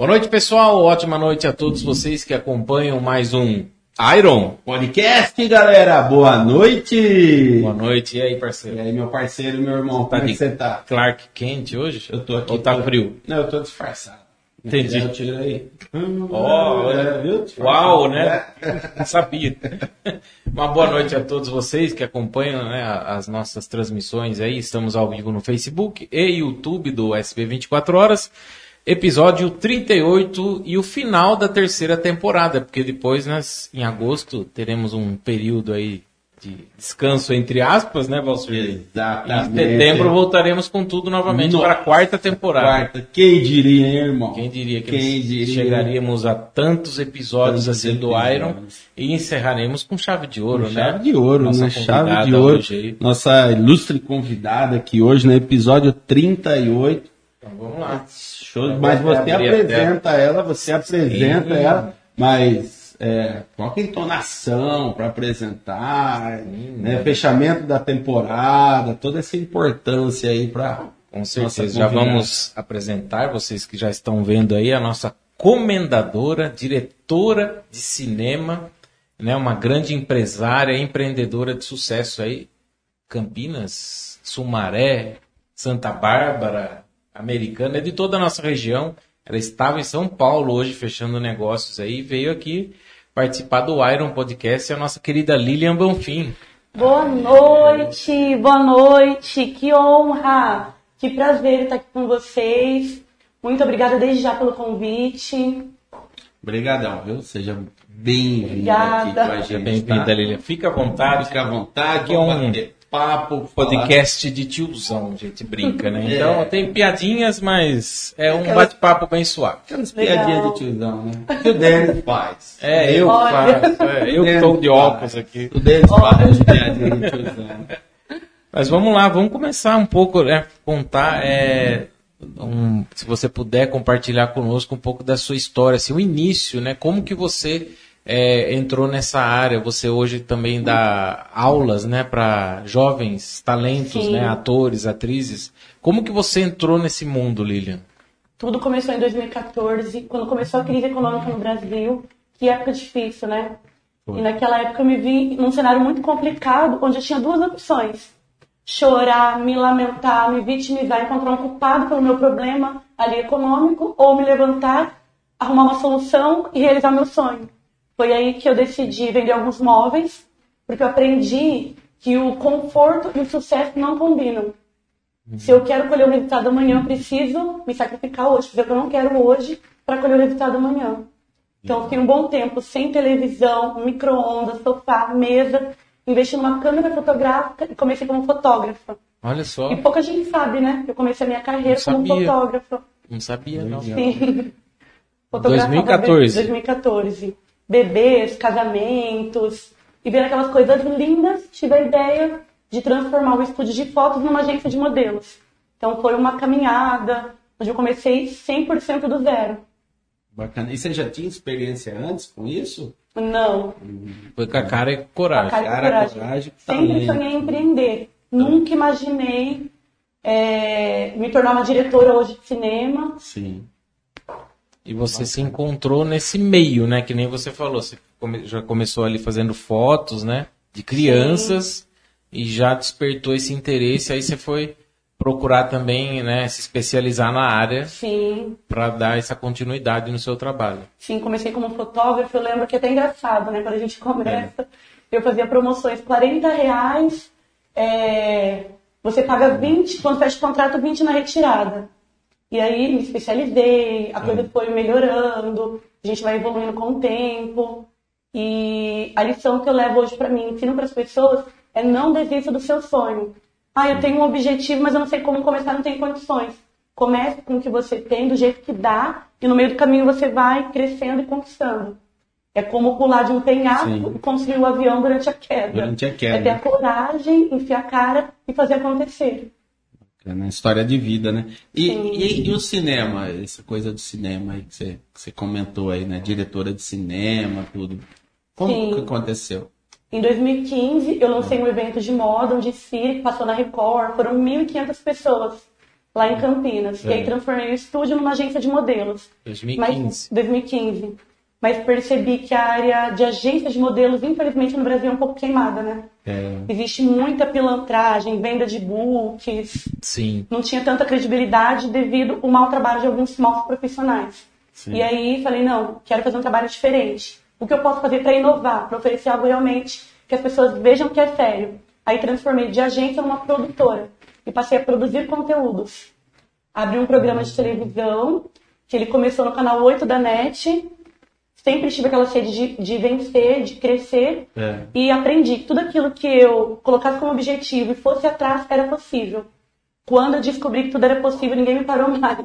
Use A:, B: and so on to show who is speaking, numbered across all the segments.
A: Boa noite, pessoal. Ótima noite a todos vocês que acompanham mais um Iron
B: Podcast, galera. Boa noite.
A: Boa noite. E aí,
B: E
A: parceiro?
B: aí, meu parceiro, meu irmão,
A: Tá
B: como é
A: de
B: que você tá?
A: Clark Kent hoje?
B: Eu tô aqui.
A: Ou tá
B: tô-
A: frio?
B: Não, eu tô disfarçado.
A: Entendi.
B: Eu tirei.
A: Ó,
B: é, viu?
A: Uau, né? Sabia. Uma boa noite a todos vocês que acompanham né, as nossas transmissões aí. Estamos ao vivo no Facebook e YouTube do SB 24 Horas. Episódio 38 e o final da terceira temporada, porque depois, nós, em agosto, teremos um período aí de descanso, entre aspas, né, Valsir? Em
B: Exatamente.
A: setembro voltaremos com tudo novamente
B: Nossa.
A: para a quarta temporada.
B: Quarta. Quem diria, hein, irmão?
A: Quem diria que
B: Quem diria?
A: chegaríamos a tantos episódios
B: Tantos
A: assim do. Iron e encerraremos com chave de ouro,
B: Com
A: né?
B: Chave de ouro,
A: Nossa
B: né? Chave de ouro. Nossa ilustre convidada aqui hoje no episódio 38.
A: Então vamos lá. Vai
B: mas você apresenta ela, você apresenta
A: Sim.
B: ela, mas é, coloca entonação para apresentar, né, fechamento da temporada, toda essa importância aí para
A: Com certeza. Já vamos apresentar, vocês que já estão vendo aí, a nossa comendadora, diretora de cinema, né? Uma grande empresária, empreendedora de sucesso aí. Campinas, Sumaré, Santa Bárbara, Americana, é de toda a nossa região. Ela estava em São Paulo hoje fechando negócios aí e veio aqui participar do Iron Podcast, a nossa querida Lilian Bonfim.
C: Boa noite, boa noite, que honra, que prazer estar aqui com vocês. Muito obrigada desde já pelo convite.
B: Obrigadão, viu? Seja bem-vinda aqui com a gente.
A: Seja bem-vinda,
B: tá?
A: Lilian. Fica à vontade.
B: Fica à vontade,
A: Aqui é
B: papo, falar-
A: podcast de tiozão, a gente brinca, né?
B: É.
A: Então tem piadinhas, mas é um
B: Aquela-
A: bate-papo bem suave.
B: Aquelas piadinhas de tiozão, né? Que o Denis faz.
A: É, eu
C: Olha.
A: faço, é, eu que estou de óculos aqui.
B: O Denis faz piadinha de tiozão.
A: Mas vamos lá, vamos começar um pouco, né? Contar, é, um- se você puder compartilhar conosco um pouco da sua história, assim, o início, né? Como que você é, entrou nessa área? Você hoje também dá aulas, né, para jovens talentos,
C: Sim.
A: né, atores, atrizes. Como que você entrou nesse mundo, Lilian?
C: Tudo começou em 2014, quando começou a crise econômica no Brasil. Que época difícil, né? E naquela época eu me vi num cenário muito complicado, onde eu tinha duas opções: chorar, me lamentar, me vitimizar, encontrar um culpado pelo meu problema ali econômico, ou me levantar, arrumar uma solução e realizar meu sonho. Foi aí que eu decidi vender alguns móveis, porque eu aprendi que o conforto e o sucesso não combinam. Se eu quero colher o resultado amanhã, eu preciso me sacrificar hoje, fazer o que eu não quero hoje para colher o resultado amanhã. Então, eu fiquei um bom tempo sem televisão, micro-ondas, sofá, mesa, investi numa câmera fotográfica e comecei como fotógrafa.
A: Olha só,
C: E pouca gente sabe, né? Eu comecei a minha carreira
A: Não
C: como
A: sabia.
C: fotógrafa.
A: não sabia não.
C: Sim.
A: 2014.
C: 2014. Bebês, casamentos. E vendo aquelas coisas lindas, tive a ideia de transformar o estúdio de fotos numa agência de modelos. Então foi uma caminhada, onde eu comecei 100% do zero.
B: Bacana. E você já tinha experiência antes com isso?
C: Não,
A: Foi com a cara e com coragem.
C: Cara,
B: Cara,
C: coragem.
B: coragem,
C: sempre
B: talento.
C: sonhei em empreender. Nunca imaginei é, me tornar uma diretora hoje de cinema.
B: Sim.
A: E você se encontrou nesse meio, né? Que nem você falou, você come- já começou ali fazendo fotos, né? De crianças e já despertou esse interesse. Aí você foi procurar também, né? Se especializar na área
C: Sim,
A: para dar essa continuidade no seu trabalho.
C: Sim, comecei como fotógrafo. Eu lembro que é até engraçado, né? Quando a gente começa, eu fazia promoções 40 reais. é, você paga 20, quando fecha o contrato, 20 na retirada. E aí me especializei, a coisa foi melhorando, a gente vai evoluindo com o tempo. E a lição que eu levo hoje para mim, ensino para as pessoas, é não desista do seu sonho. Ah, eu tenho um objetivo, mas eu não sei como começar, não tenho condições. Comece com o que você tem, do jeito que dá, e no meio do caminho você vai crescendo e conquistando. É como pular de um penhasco e construir o avião durante a queda.
B: Durante a queda.
C: É ter a coragem, enfiar a cara e fazer acontecer.
B: É na história de vida, né? E, e, e o cinema, essa coisa do cinema aí que você, que você comentou aí, né? Diretora de cinema, tudo. Como
C: Sim.
B: que aconteceu?
C: Em 2015, eu lancei um evento de moda, um desfile que passou na Record, foram 1.500 pessoas. lá em Campinas. E aí transformei o estúdio numa agência de modelos.
A: 2015.
C: Mas, 2015. Mas percebi que a área de agência de modelos, infelizmente, no Brasil é um pouco queimada, né?
B: É.
C: Existe muita pilantragem, venda de books.
A: Sim.
C: Não tinha tanta credibilidade devido ao mau trabalho de alguns maus profissionais.
B: Sim.
C: E aí falei, não, quero fazer um trabalho diferente. O que eu posso fazer para inovar, para oferecer algo realmente que as pessoas vejam que é sério. Aí transformei de agência numa produtora e passei a produzir conteúdos. Abri um programa de televisão, que ele começou no canal 8 da NET. Sempre tive aquela sede de, de vencer, de crescer.
B: É.
C: E aprendi que tudo aquilo que eu colocasse como objetivo e fosse atrás era possível. Quando eu descobri que tudo era possível, ninguém me parou mais.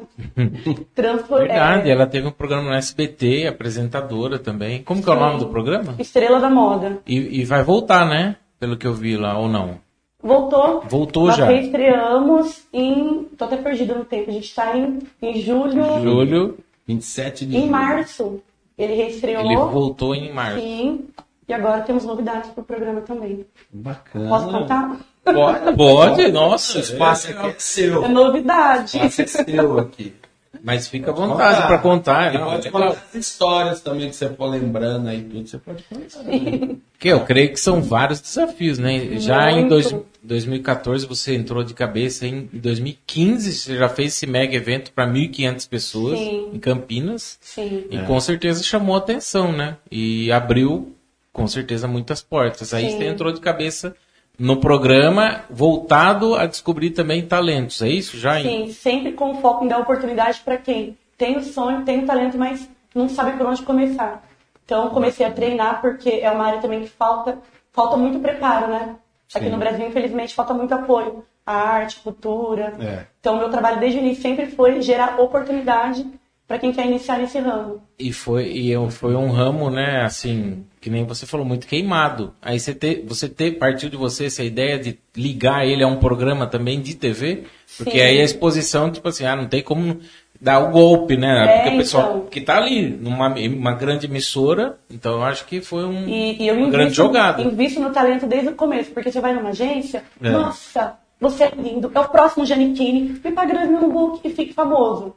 C: Transfor
A: Verdade,
C: é,
A: ela teve um programa no SBT, apresentadora também. Como que é o nome do programa?
C: Estrela da Moda.
A: E, e vai voltar, né? Pelo que eu vi lá, ou não?
C: Voltou.
A: Voltou
C: Nós
A: já.
C: reestreamos em. Tô até perdida no tempo. A gente tá em, em julho.
A: Julho,
B: 27 de
C: Em
B: julho.
C: março. Ele reestreou.
A: ele voltou em março.
C: Sim. E agora temos novidades pro programa também.
B: Bacana.
C: Posso contar?
B: Pode.
A: Pode, nossa,
B: O espaço aqui é seu.
C: É novidade.
B: O espaço é seu aqui.
A: Mas fica à vontade para contar.
B: E
A: não,
B: pode
A: é
B: contar as histórias também que você for lembrando aí tudo, você pode contar. né?
A: Porque eu creio que são vários desafios, né? Já em
C: Muito.
A: Dois, 2014 você entrou de cabeça, em 2015 você já fez esse mega evento para 1.500 pessoas
C: Sim.
A: em Campinas.
C: Sim.
A: E com certeza chamou atenção, né? E abriu, com certeza, muitas portas. Aí
C: Sim.
A: você entrou de cabeça no programa voltado a descobrir também talentos. É isso já?
C: Sim, sempre com foco em dar oportunidade para quem tem o sonho, tem o talento, mas não sabe por onde começar. Então comecei a treinar porque é uma área também que falta, falta muito preparo, né? Aqui
B: Sim.
C: no Brasil, infelizmente, falta muito apoio à arte, cultura.
B: É.
C: Então meu trabalho desde o início sempre foi gerar oportunidade para quem quer iniciar nesse ramo.
A: E foi, e foi um ramo, né, assim, que nem você falou, muito queimado. Aí você te, você te, partiu de você essa ideia de ligar ele a um programa também de TV, porque
C: Sim.
A: aí a exposição, tipo assim, ah, não tem como dar o golpe, né?
C: É,
A: porque o pessoal
C: então.
A: que tá ali, numa uma grande emissora, então eu acho que foi um,
C: E, e eu invisto,
A: grande jogada.
C: invisto no talento desde o começo, porque você vai numa agência,
B: É.
C: nossa, você é lindo, é o próximo Giannichini, me paga no book e fique famoso.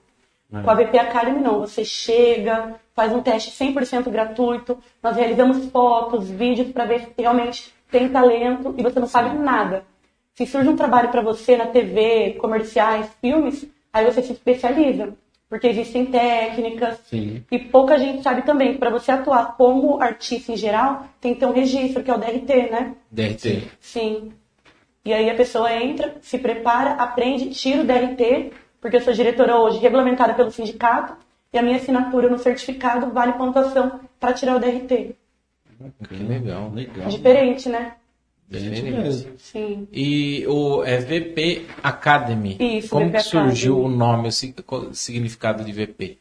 B: É.
C: Com a VP Academy não, você chega, faz um teste 100% gratuito, nós realizamos fotos, vídeos para ver se realmente tem talento e você não paga nada. Se surge um trabalho para você na TV, comerciais, filmes, aí você se especializa, porque existem técnicas,
B: Sim.
C: e pouca gente sabe também que para você atuar como artista em geral, tem que ter um registro, que é o DRT, né?
A: DRT.
C: Sim. E aí a pessoa entra, se prepara, aprende, tira o DRT, porque eu sou diretora hoje regulamentada pelo sindicato, e a minha assinatura no certificado vale pontuação para tirar o DRT.
A: Que legal.
B: Legal.
C: Diferente, né?
B: Diferente
A: Diferente.
B: mesmo.
C: Sim.
A: E o é VP Academy.
C: Isso,
A: Como
C: VP
A: que surgiu
C: Academy.
A: o nome, o sig- o significado de VP?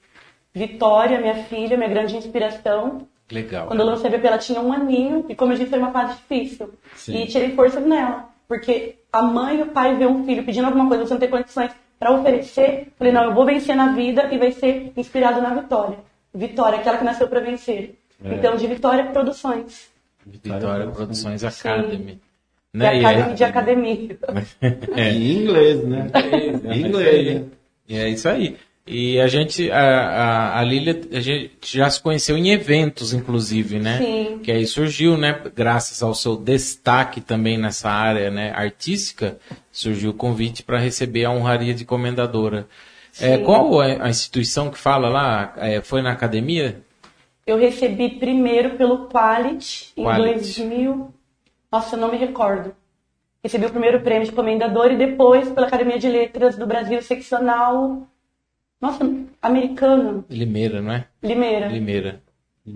C: Vitória, minha filha, minha grande inspiração.
A: Legal.
C: Quando eu lancei a VP, ela tinha um aninho, e como eu disse, foi uma fase difícil.
B: Sim.
C: E tirei forças nela. Porque a mãe e o pai vê um filho pedindo alguma coisa, você não tem condições para oferecer. Falei, não, eu vou vencer na vida e vai ser inspirado na Vitória. Vitória, aquela que nasceu para vencer.
B: É.
C: Então, de Vitória Produções.
A: Vitória Produções Academy. Né? E
C: Academy
A: é-
C: de Academia.
A: É.
B: Em inglês, né? em inglês, né?
A: E é isso aí. E a gente, a, a, a Lília, a gente já se conheceu em eventos, inclusive, né?
C: Sim.
A: Que aí surgiu, né? Graças ao seu destaque também nessa área né, artística, surgiu o convite para receber a honraria de comendadora. É, qual é a instituição que fala lá? É, foi na academia?
C: Eu recebi primeiro pelo Quality em
A: Quality.
C: 2000. Nossa, eu não me recordo. Recebi o primeiro prêmio de comendador e depois pela Academia de Letras do Brasil Seccional. Nossa, americano.
A: Limeira, não é?
C: Limeira.
A: Limeira.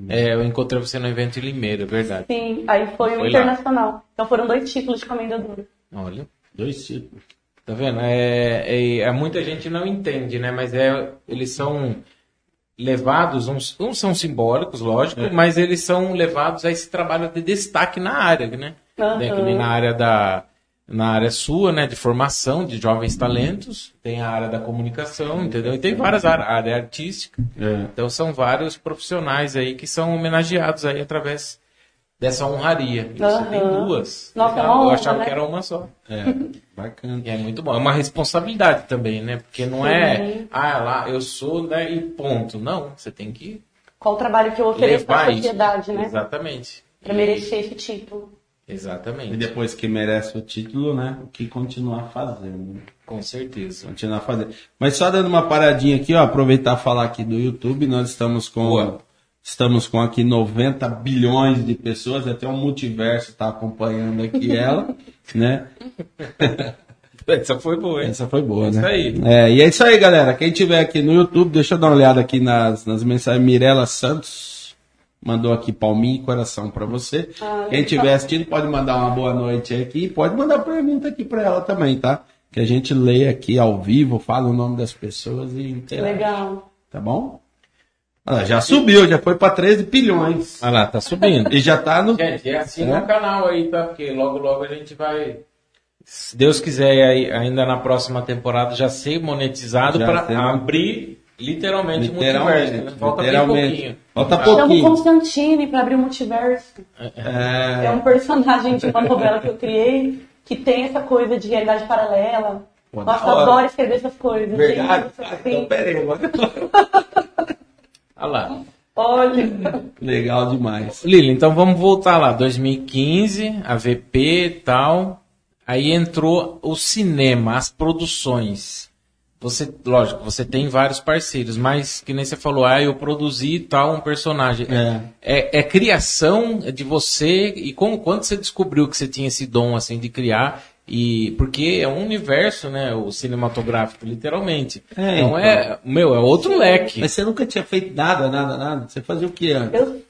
A: É, eu encontrei você no evento em Limeira, verdade.
C: Sim, aí foi o
A: Foi lá.
C: internacional. Então foram dois títulos de comendadora.
A: Olha.
B: Dois tipos.
A: Tá vendo? É, é, é- muita gente não entende, né? Mas é, eles são levados, uns, uns são simbólicos, lógico,
B: É.
A: mas eles são levados a esse trabalho de destaque na área, né? Nem na área da na área sua, né, de formação de jovens talentos, tem a área da comunicação, entendeu? E tem várias áreas, a área artística.
B: É.
A: Então são vários profissionais aí que são homenageados aí através dessa honraria. E Você tem duas.
C: Nossa,
A: Legal,
C: é
A: Eu
C: honra,
A: achava
C: né?
A: que era uma só.
B: É, bacana.
A: E é muito bom. É uma responsabilidade também, né? Porque não é,
C: Sim.
A: ah, lá, eu sou, né, e ponto. Não, você tem que
C: Qual o trabalho que eu ofereço para a
A: isso.
C: sociedade, né?
A: Exatamente.
C: Para merecer esse título.
B: E
A: Exatamente.
B: depois que merece o título, né? O que continuar fazendo.
A: Com certeza.
B: Continuar fazendo. Mas só dando uma paradinha aqui, ó, aproveitar e falar aqui do YouTube, nós estamos com
A: Boa.
B: Estamos com aqui 90 bilhões de pessoas, até o multiverso está acompanhando aqui ela, né?
A: Essa foi boa, hein?
B: Essa foi boa,
A: Isso
B: né?
A: aí.
B: É, e é isso aí, galera. Quem tiver aqui no YouTube, deixa eu dar uma olhada aqui nas, nas mensagens. Mirela Santos mandou aqui palminha e coração pra você.
C: Ah,
B: Quem estiver assistindo pode mandar uma boa noite aqui. Pode mandar pergunta aqui pra ela também, tá? Que a gente lê aqui ao vivo, fala o nome das pessoas e interage.
C: Legal.
B: Tá bom? Lá, já subiu, já foi pra 13 bilhões.
A: Olha lá, tá subindo.
B: E já tá no.
A: Gente, é assim
B: É.
A: no canal aí, tá? Porque logo, logo a gente vai. Se Deus quiser, aí, ainda na próxima temporada já ser monetizado para abrir literalmente, o
B: Literalmente,
A: multiverso. Né? Falta bem pouquinho.
B: Falta
A: Ah,
B: pouco.
C: Chama o
B: pouquinho.
C: Constantine para abrir o multiverso.
B: É,
C: É um personagem de uma novela que eu criei que tem essa coisa de realidade paralela. Nossa, eu adoro escrever essas coisas.
B: verdade.
C: Gente,
B: Ah,
C: assim,
B: então, pera aí, mano.
A: Olha lá.
C: Olha,
B: Legal demais.
A: Lili, então vamos voltar lá. 2015, a VP e tal. Aí entrou o cinema, as produções. Você, lógico, você tem vários parceiros, mas que nem você falou, ah, eu produzi tal um personagem.
B: É.
A: É, é criação de você e como quando você descobriu que você tinha esse dom assim de criar e porque é um universo, né, o cinematográfico literalmente.
B: É,
A: então
B: então.
A: é, meu, é outro leque.
B: Mas você nunca tinha feito nada, nada, nada? Você fazia o que antes?
C: eu,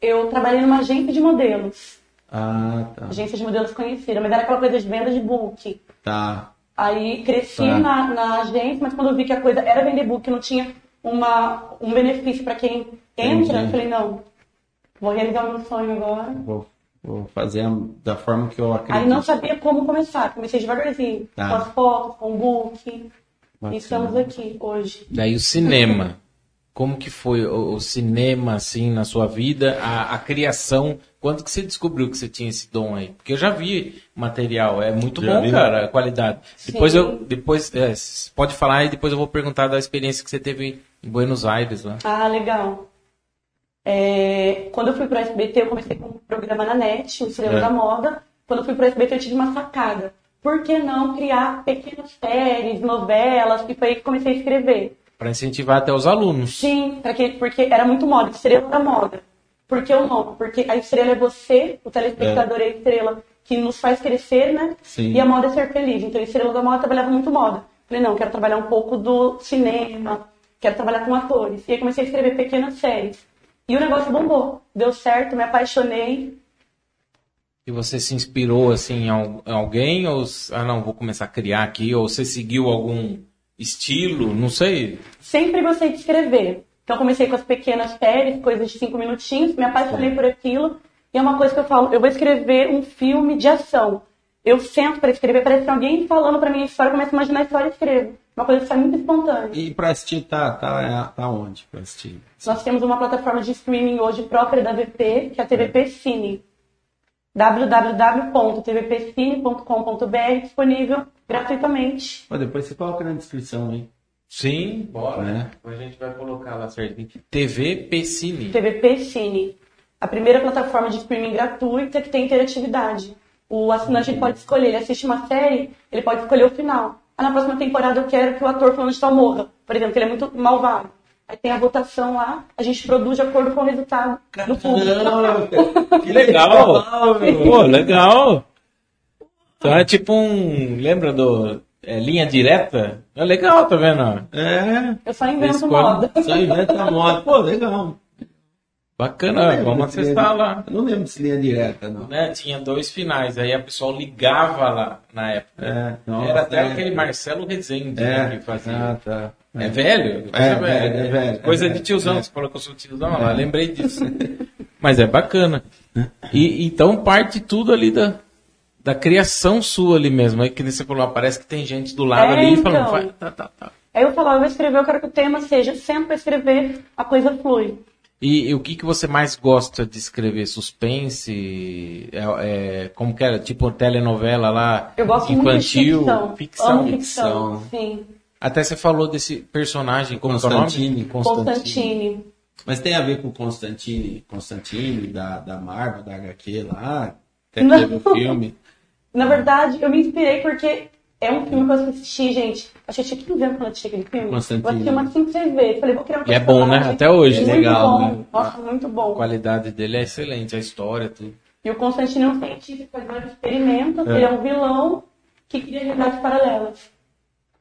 C: eu trabalhei numa agência de modelos.
B: Ah, tá.
C: Agência de modelos conhecida, mas era aquela coisa de venda de book.
B: Tá.
C: Aí cresci
B: Tá.
C: na, na agência, mas quando eu vi que a coisa era vender book, não tinha uma, um benefício para quem entra,
B: Entendi.
C: eu falei, não, vou realizar o meu sonho agora.
B: Vou, vou fazer da forma que eu acredito.
C: Aí não sabia como começar, comecei devagarzinho,
B: Tá.
C: com as fotos, com o book,
B: Bacana.
C: e estamos aqui hoje.
A: Daí o cinema. Como que foi o, o cinema, assim, na sua vida? A, a criação. Quando que você descobriu que você tinha esse dom aí? Porque eu já vi material, é muito
B: Já
A: bom,
B: viu?
A: cara, a qualidade.
C: Sim.
A: Depois eu, depois, é, pode falar e depois eu vou perguntar da experiência que você teve em Buenos Aires lá.
C: Ah, legal. É, quando eu fui pro SBT, eu comecei com um programa na NET, o Estrela
B: É.
C: da Moda. Quando eu fui pro SBT, eu tive uma sacada. Por que não criar pequenas séries, novelas? E foi aí que comecei a escrever.
A: Para incentivar até os alunos.
C: Sim, que, porque era muito moda, estrela da moda. Por que o nome? Porque a estrela é você, o telespectador é, a estrela que nos faz crescer, né?
B: Sim.
C: E a moda é ser feliz. Então, a estrela da moda trabalhava muito moda. Falei, não, quero trabalhar um pouco do cinema, quero trabalhar com atores. E aí comecei a escrever pequenas séries. E o negócio bombou. Deu certo, me apaixonei.
A: E você se inspirou, assim, em al- em alguém? Ou, ah, não, vou começar a criar aqui. Ou você seguiu algum estilo? Não sei.
C: Sempre gostei de escrever. Então comecei com as pequenas séries, coisas de cinco minutinhos, me apaixonei por aquilo. E é uma coisa que eu falo, eu vou escrever um filme de ação. Eu sento para escrever, parece que alguém falando para mim a história, eu começo a imaginar a história e escrevo. Uma coisa que sai muito espontânea.
B: E pra assistir, tá, tá, tá onde pra assistir?
C: Nós temos uma plataforma de streaming hoje própria da VP, que é a TVP Cine. www.tvpcine.com.br, disponível gratuitamente.
B: Pô, depois você coloca na descrição aí.
A: Sim, bora.
B: Né?
A: Depois a gente vai colocar lá certinho. TV Pcine.
C: TVP Cine, a primeira plataforma de streaming gratuita que tem interatividade. O assinante ele pode escolher, ele assiste uma série, ele pode escolher o final. Ah, na próxima temporada eu quero que o ator fulano de tal morra, por exemplo, que ele é muito malvado. Aí tem a votação lá, a gente produz de acordo com o resultado do público.
A: Que legal! Pô, legal! Então é tipo um. Lembra do. é, linha direta? É legal, tá vendo?
B: É,
C: Eu só invento
A: Escolhe-
C: moda.
B: aí inventa a moda. Pô, legal.
A: Bacana,
B: lembro
A: vamos acessar
B: linha-
A: lá.
B: Eu não lembro se linha direta, não.
A: Né? Tinha dois finais, aí a pessoa ligava lá na época.
B: É, nossa,
A: Era até
B: é.
A: aquele Marcelo Rezende né,
B: É,
A: que fazia.
B: ah, tá.
A: É velho? Coisa
B: É,
A: velha.
B: velho, é velho,
A: Coisa
B: é
A: de
B: velho.
A: tiozão.
B: É.
A: Você falou que eu sou tiozão, lá, lembrei disso. Mas é bacana. E então parte tudo ali da, da criação sua ali mesmo. Aí que nem você falou, ah, parece que tem gente do lado
C: É,
A: ali falando,
C: então.
A: vai, tá, tá, tá.
C: Aí eu falava, eu vou escrever, eu quero que o tema seja sempre escrever, a coisa flui.
A: E, e o que, que você mais gosta de escrever? Suspense? É, é, como que era? Tipo telenovela lá?
C: Eu gosto
A: infantil?
C: muito de ficção.
A: ficção.
C: Amo ficção, sim.
A: Até você falou desse personagem, como que é nome?
B: Constantine.
C: Constantine.
B: Mas tem a ver com Constantine, Constantine da, da Marvel, da HQ lá, até
C: Não.
B: teve o filme.
C: Na verdade, eu me inspirei porque é um filme que eu assisti, gente. Acho que eu tinha 15 anos quando eu assisti aquele filme.
B: Constantine.
C: Eu assisti umas 5, 6 vezes. Falei, vou criar um
A: E é bom, né? Até hoje.
C: Muito
B: legal,
C: bom.
B: né?
C: Nossa, muito
A: A
C: bom.
A: qualidade dele é excelente, a história, tudo.
C: E o Constantino é um cientista que faz vários experimentos.
B: É.
C: Ele é um vilão que cria realidades paralelas.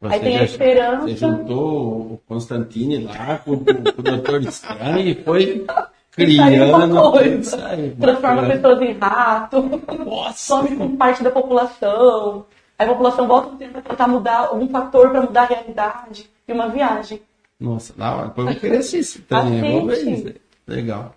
B: Você
C: Aí tem a esperança.
B: Você juntou o Constantine lá com, com- o Doutor Estranho e foi
C: saiu uma
B: criando
C: Transforma pessoas em rato.
B: Nossa!
C: some com parte da população. Aí a população volta um tempo pra tentar mudar algum fator para mudar a realidade. E uma viagem.
B: Nossa, da hora. Depois eu vou querer assistir também. Vou ver isso. Legal.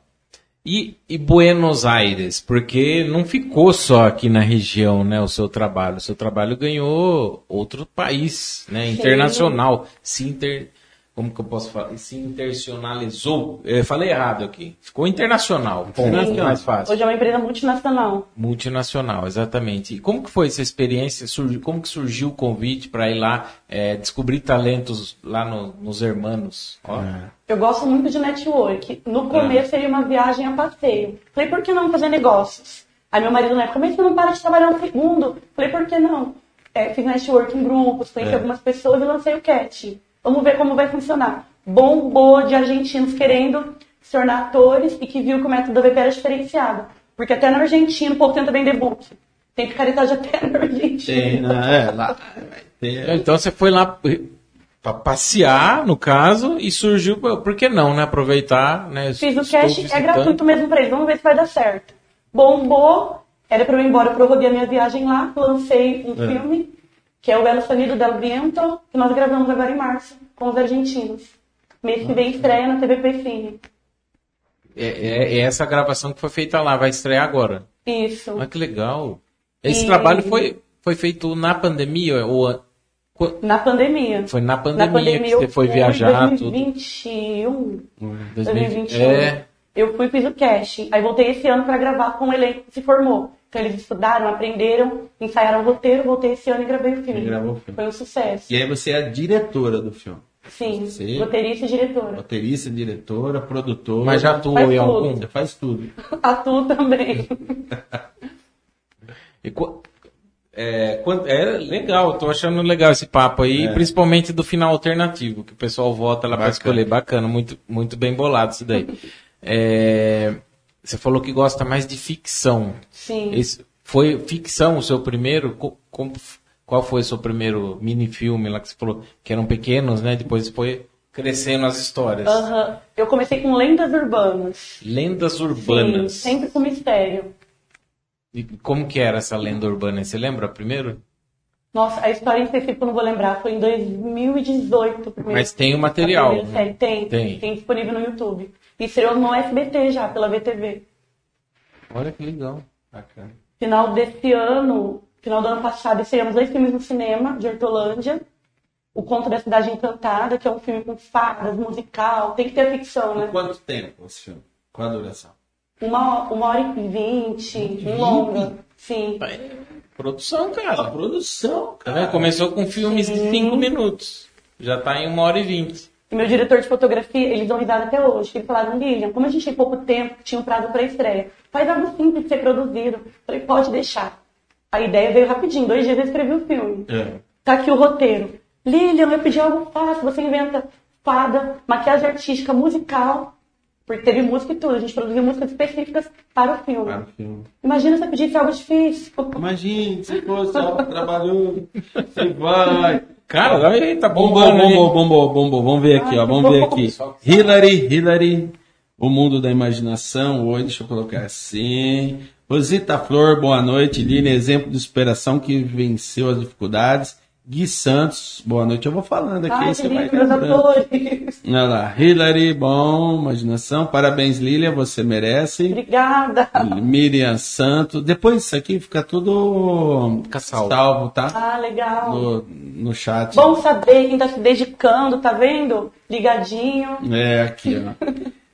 A: E, e Buenos Aires, porque não ficou só aqui na região, né, o seu trabalho. O seu trabalho ganhou outro país, né, internacional. Se inter... Como que eu posso falar? Se internacionalizou. Eu falei errado aqui. Ficou internacional.
B: Internacional.
A: Mais fácil.
C: Hoje é uma empresa multinacional.
A: Multinacional, exatamente. E como que foi essa experiência? Como que surgiu o convite para ir lá é, descobrir talentos lá no- nos Hermanos? Ó,
B: É.
C: Eu gosto muito de network. No começo seria uma viagem a passeio. Falei, por que não fazer negócios? Aí meu marido na época, mas você não para de trabalhar um segundo. Falei, por que não? É, fiz network em grupos, conheci
B: É.
C: algumas pessoas e lancei o Cat. Vamos ver como vai funcionar. Bombou de argentinos querendo se tornar atores e que viu que o método da VP era diferenciado. Porque até na Argentina o povo tenta vender book. Tem picaretagem até na Argentina.
B: Tem, né? É, lá vai ter.
A: Então você foi lá para passear, no caso, e surgiu, por que não, né? Aproveitar, né?
C: Fiz o cash, é gratuito mesmo pra eles. Vamos ver se vai dar certo. Bombou, era pra eu ir embora, prorroguei a minha viagem lá, lancei um
B: É.
C: filme, que é o El Sonido del Viento, que nós gravamos agora em março, com os argentinos. Mês que vem estreia na TVP Cine.
A: É, é- é essa gravação que foi feita lá, vai estrear agora.
C: Isso.
A: Ah, que legal. Esse
C: E-
A: trabalho foi, foi feito na pandemia? Ou,
C: Na pandemia.
A: foi na
C: Na
A: pandemia,
C: pandemia
A: que você foi viajar,
C: em
A: tudo?
C: 2021.
A: 2020.
C: 2021.
A: É,
C: Eu fui fiz o casting. Aí voltei esse ano pra gravar com o elenco que se formou. Então eles estudaram, aprenderam, ensaiaram o roteiro, voltei esse ano e gravei o filme.
B: E gravou o filme.
C: Foi um sucesso.
B: E aí você é a diretora do filme.
C: Sim,
B: Você-
C: roteirista e diretora.
B: Roteirista, diretora, produtora.
A: mas já atuou
C: Faz
A: em algum?
B: Você faz tudo.
C: Atuo também.
A: E é, quando- é legal, tô achando legal esse papo aí,
B: É.
A: principalmente do final alternativo, que o pessoal vota lá para escolher. Bacana, muito, muito bem bolado isso daí. É, você falou que gosta mais de ficção.
C: Sim.
A: Esse, foi ficção o seu primeiro? Como- qual foi o seu primeiro mini-filme lá que você falou? Que eram pequenos, né? Depois foi crescendo as histórias.
C: Aham. Eu comecei com lendas urbanas.
A: Lendas urbanas.
C: Sim, sempre com mistério.
A: E como que era essa lenda urbana? Você lembra primeiro?
C: Nossa, a história em específico eu não vou lembrar. Foi em 2018. primeiro.
A: Mas tem o material.
C: série. Tem,
A: Tem.
C: tem. disponível no YouTube. E estreou no SBT já, pela VTV.
A: Olha que legal.
B: Bacana.
C: Final desse ano, final do ano passado, estreamos dois filmes no cinema de Hortolândia. O Conto da Cidade Encantada, que é um filme com fadas, musical. Tem que ter ficção, né?
B: Quanto tempo esse filme? Qual a duração?
C: Uma, uma hora e vinte, um longa. Sim.
A: Produção, cara.
B: produção,
A: vendo? Começou com filmes de 5 minutos. Já tá em uma hora e vinte.
C: E meu diretor de fotografia, eles dão risada até hoje. que Eles falaram, Lilian, como a gente tem pouco tempo, tinha um prazo para estreia, faz algo simples de ser produzido. Falei, pode deixar. A ideia veio rapidinho, dois dias eu escrevi o filme.
B: É.
C: Tá aqui o roteiro. Lilian, eu pedi algo fácil, você inventa fada, maquiagem artística, musical. Porque teve música e tudo, a gente produziu músicas específicas para o filme.
B: Para o filme.
C: Imagina se eu pedisse algo difícil.
B: Imagine, se fosse algo trabalhou, você vai.
A: Cara, aí tá bombando.
B: bombou, bombou, bombou. Vamos ver aqui, ó. Vamos ver aqui. Hillary, Hillary, o mundo da imaginação. Hoje, deixa eu colocar assim. Rosita Flor, boa noite. Lina, exemplo de superação que venceu as dificuldades. Gui Santos, boa noite. Eu vou falando aqui,
C: Ai,
B: você
C: que
B: vai lembrando. Olha lá. Hillary, bom, imaginação. Parabéns, Lilia, você merece.
C: Obrigada.
B: Miriam Santos. Depois isso aqui fica tudo
A: Fica salvo.
B: tá?
C: Ah, legal.
B: No, no chat.
C: Bom saber quem tá se dedicando, tá vendo? Ligadinho.
B: É, aqui, ó.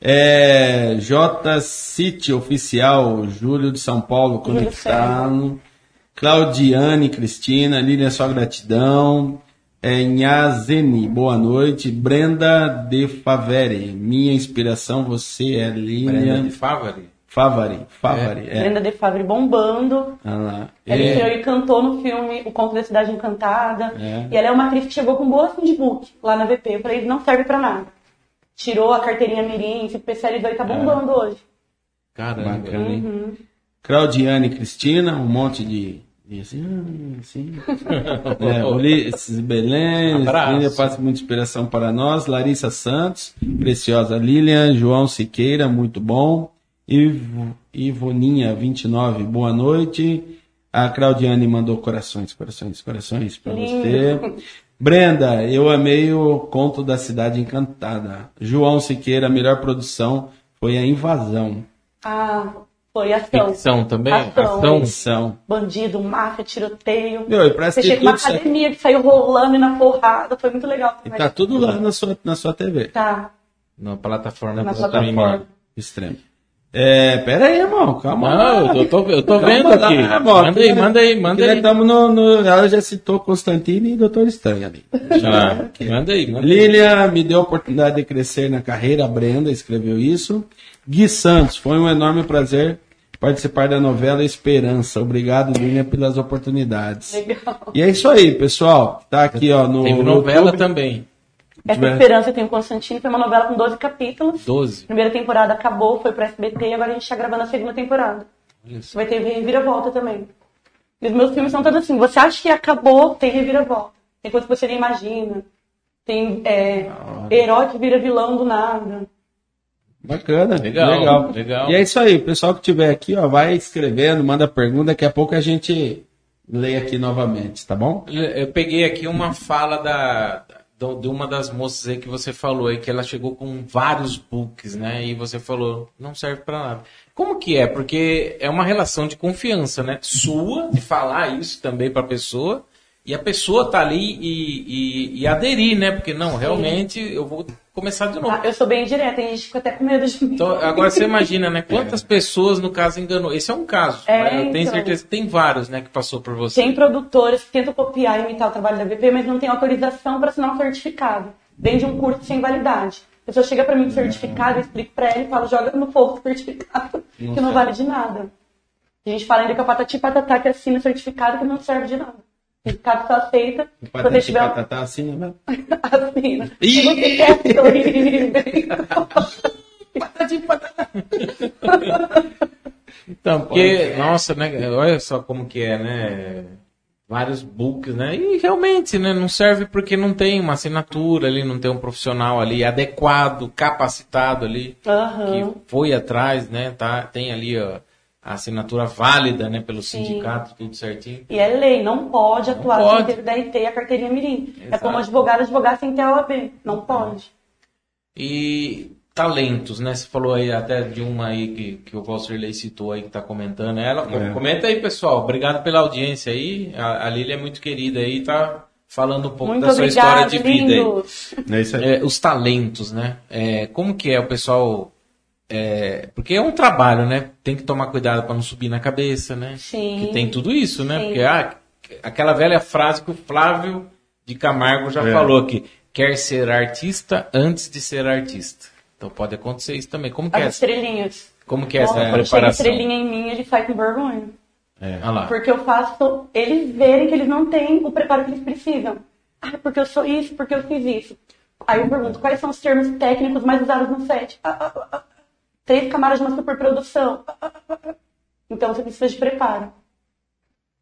B: É, J City Oficial, Júlio de São Paulo conectado. Claudiane Cristina, Lilian só gratidão. É, Nhazene, boa noite. Brenda de Favere, minha inspiração, você é
A: Brenda
B: Lilian.
A: de Favari.
B: Favari, Favari, é.
C: Brenda de Favre bombando.
B: Ah lá.
C: Ela
B: É.
C: e cantou no filme O Conto da Cidade Encantada.
B: É.
C: E ela é uma atriz que chegou com boa fim de book lá na VP. Eu falei, não serve pra nada. Tirou a carteirinha mirim, se especializou e tá bombando hoje.
A: Caramba.
B: Bacana, hein?
C: Uhum.
B: Claudiane Cristina, um monte de. Assim, assim. é, Ulisses Belém. Lilian passa muita inspiração para nós. Larissa Santos, Preciosa Lilian, João Siqueira, muito bom. Ivo, Ivoninha, 29, boa noite. A Claudiane mandou corações, corações, corações para você. Brenda, eu amei o conto da Cidade Encantada. João Siqueira, a melhor produção foi a invasão.
C: Ah, foi ação.
A: Ficção também?
C: Ação.
A: Ação.
C: Bandido, máfia, tiroteio.
B: Meu, e parece
C: Você
B: que tudo isso aqui-
C: academia que saiu rolando e na porrada. Foi muito legal.
B: E tá tudo lá na sua, na sua TV.
C: Tá.
A: Na plataforma
C: Na
A: do
C: plataforma.
B: Extremo. É, pera aí, irmão, calma lá.
A: Não, eu tô, eu tô
B: Calma
A: vendo
B: lá,
A: aqui.
B: irmão,
A: Manda aí, manda aí, manda aí.
B: estamos no, no- Ela já citou Constantino e Doutor Estranho ali.
A: Ah, manda aí, manda aí.
B: Lilian me deu a oportunidade de crescer na carreira, a Brenda escreveu isso. Gui Santos, foi um enorme prazer participar da novela Esperança. Obrigado, Lilian, pelas oportunidades.
C: Legal.
B: E é isso aí, pessoal. Tá aqui, ó, no
A: Teve novela
B: YouTube.
A: também.
C: Essa
B: Tiver-
C: Esperança tem o Constantino, foi uma novela com 12 capítulos.
A: 12.
C: Primeira temporada acabou, foi pro SBT e agora a gente tá gravando a segunda temporada.
A: Isso.
C: Vai ter reviravolta também. E os meus filmes são todos assim, você acha que acabou, tem reviravolta. Tem coisa que você nem imagina. Tem é, herói que vira vilão do nada.
B: Bacana,
A: Legal,
B: legal,
A: legal.
B: E é isso aí, o pessoal que tiver aqui, ó, vai escrevendo, manda pergunta, daqui a pouco a gente lê aqui novamente, tá bom?
A: Eu peguei aqui uma fala da, do- de uma das moças aí que você falou aí, que ela chegou com vários books, né? E você falou, não serve pra nada. Como que é? Porque é uma relação de confiança, né? Sua, de falar isso também pra pessoa, e a pessoa tá ali e, e, e aderir, né? Porque não, realmente eu vou começar de novo.
C: Ah, eu sou bem direta, tem gente que fica até com medo de mim.
A: Então, agora você imagina, né? Quantas pessoas, no caso, enganou. Esse é um caso.
C: É,
A: né? Eu tenho
C: então.
A: certeza que tem vários, né, que passou por você.
C: Tem produtoras que tentam copiar e imitar o trabalho da BP, mas não tem autorização para assinar um certificado. Vende um curso sem validade. A pessoa chega para mim com certificado, eu explico para ela e falo, joga no fogo o certificado, que não vale de nada. A gente fala ainda que é o patati patatá que assina certificado que não serve de nada. O certificado só aceita
B: O
C: se você tiver.
B: Patatá assim, né?
C: assina.
B: Ih!
C: Se você quer sobreviver.
A: Então, porque, nossa, né? Olha só como que é, né? Vários books, né? E realmente, né? Não serve porque não tem uma assinatura ali, não tem um profissional ali adequado, capacitado ali,
C: Aham.
A: que foi atrás, né? Tá, tem ali ó, a assinatura válida, né? Pelo sindicato, tudo certinho.
C: E é lei, não pode atuar
A: pode.
C: sem ter o DRT e a carteirinha mirim. É
A: Exato.
C: como advogado advogar sem ter a OAB. Não pode.
A: E talentos, né? Você falou aí até de uma aí que, que o Valserley citou aí que tá comentando. Ela,
B: É.
A: Comenta aí, pessoal. Obrigado pela audiência aí. A, a Lília é muito querida aí, tá falando um pouco
C: Muito
A: da sua história
C: obrigada,
A: de vida aí.
B: É isso aí.
A: É, os talentos, né? É, como que é o pessoal... é, porque é um trabalho, né? Tem que tomar cuidado para não subir na cabeça, né?
C: Sim.
A: Que tem tudo isso, né?
C: Sim.
A: Porque ah, aquela velha frase que o Flávio de Camargo já
B: É.
A: falou que quer ser artista antes de ser artista. Então pode acontecer isso também. Como que é,
C: As
A: essa-
C: estrelinhas.
A: como que é
C: Nossa,
A: essa
C: quando
A: preparação?
C: estrelinha em mim, ele sai com vergonha.
A: Olha lá.
C: Porque eu faço eles verem que eles não têm o preparo que eles precisam. Ah, porque eu sou isso, porque eu fiz isso. Aí eu pergunto, quais são os termos técnicos mais usados no set? Ah, ah, ah, ah. Três camadas de uma superprodução. Então você precisa de preparo.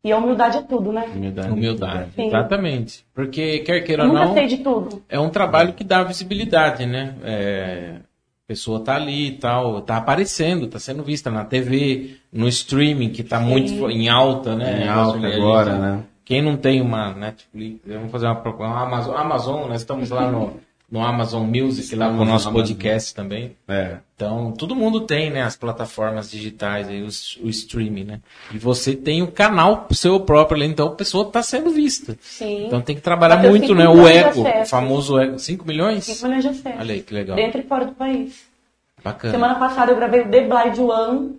C: E a humildade é tudo, né?
B: Humildade.
A: Humildade,
C: Sim.
A: exatamente. Porque, quer queira
C: Eu
A: ou não,
C: sei de tudo.
A: é um trabalho que dá visibilidade, né? É, a pessoa tá ali e tal, tá aparecendo, tá sendo vista na TV, no streaming, que tá muito fo- em alta, né?
B: Em alta
A: gente-
B: agora, né?
A: Quem não tem uma Netflix, vamos fazer uma propaganda, uma Amazon, Amazon, nós estamos lá no, no Amazon Music, lá com o nosso
B: no
A: podcast também.
B: É.
A: Então, todo mundo tem, né, as plataformas digitais, aí, os- o, streaming, né? E você tem o canal seu próprio ali, então a pessoa está sendo vista.
C: Sim.
A: Então tem que trabalhar
C: Bateu
A: muito, né? O ego, o famoso ego. 5 milhões?
C: 5 milhões de acessos.
A: Olha aí, que legal.
C: Dentro e fora do país.
A: Bacana.
C: Semana passada eu gravei o The Blind One.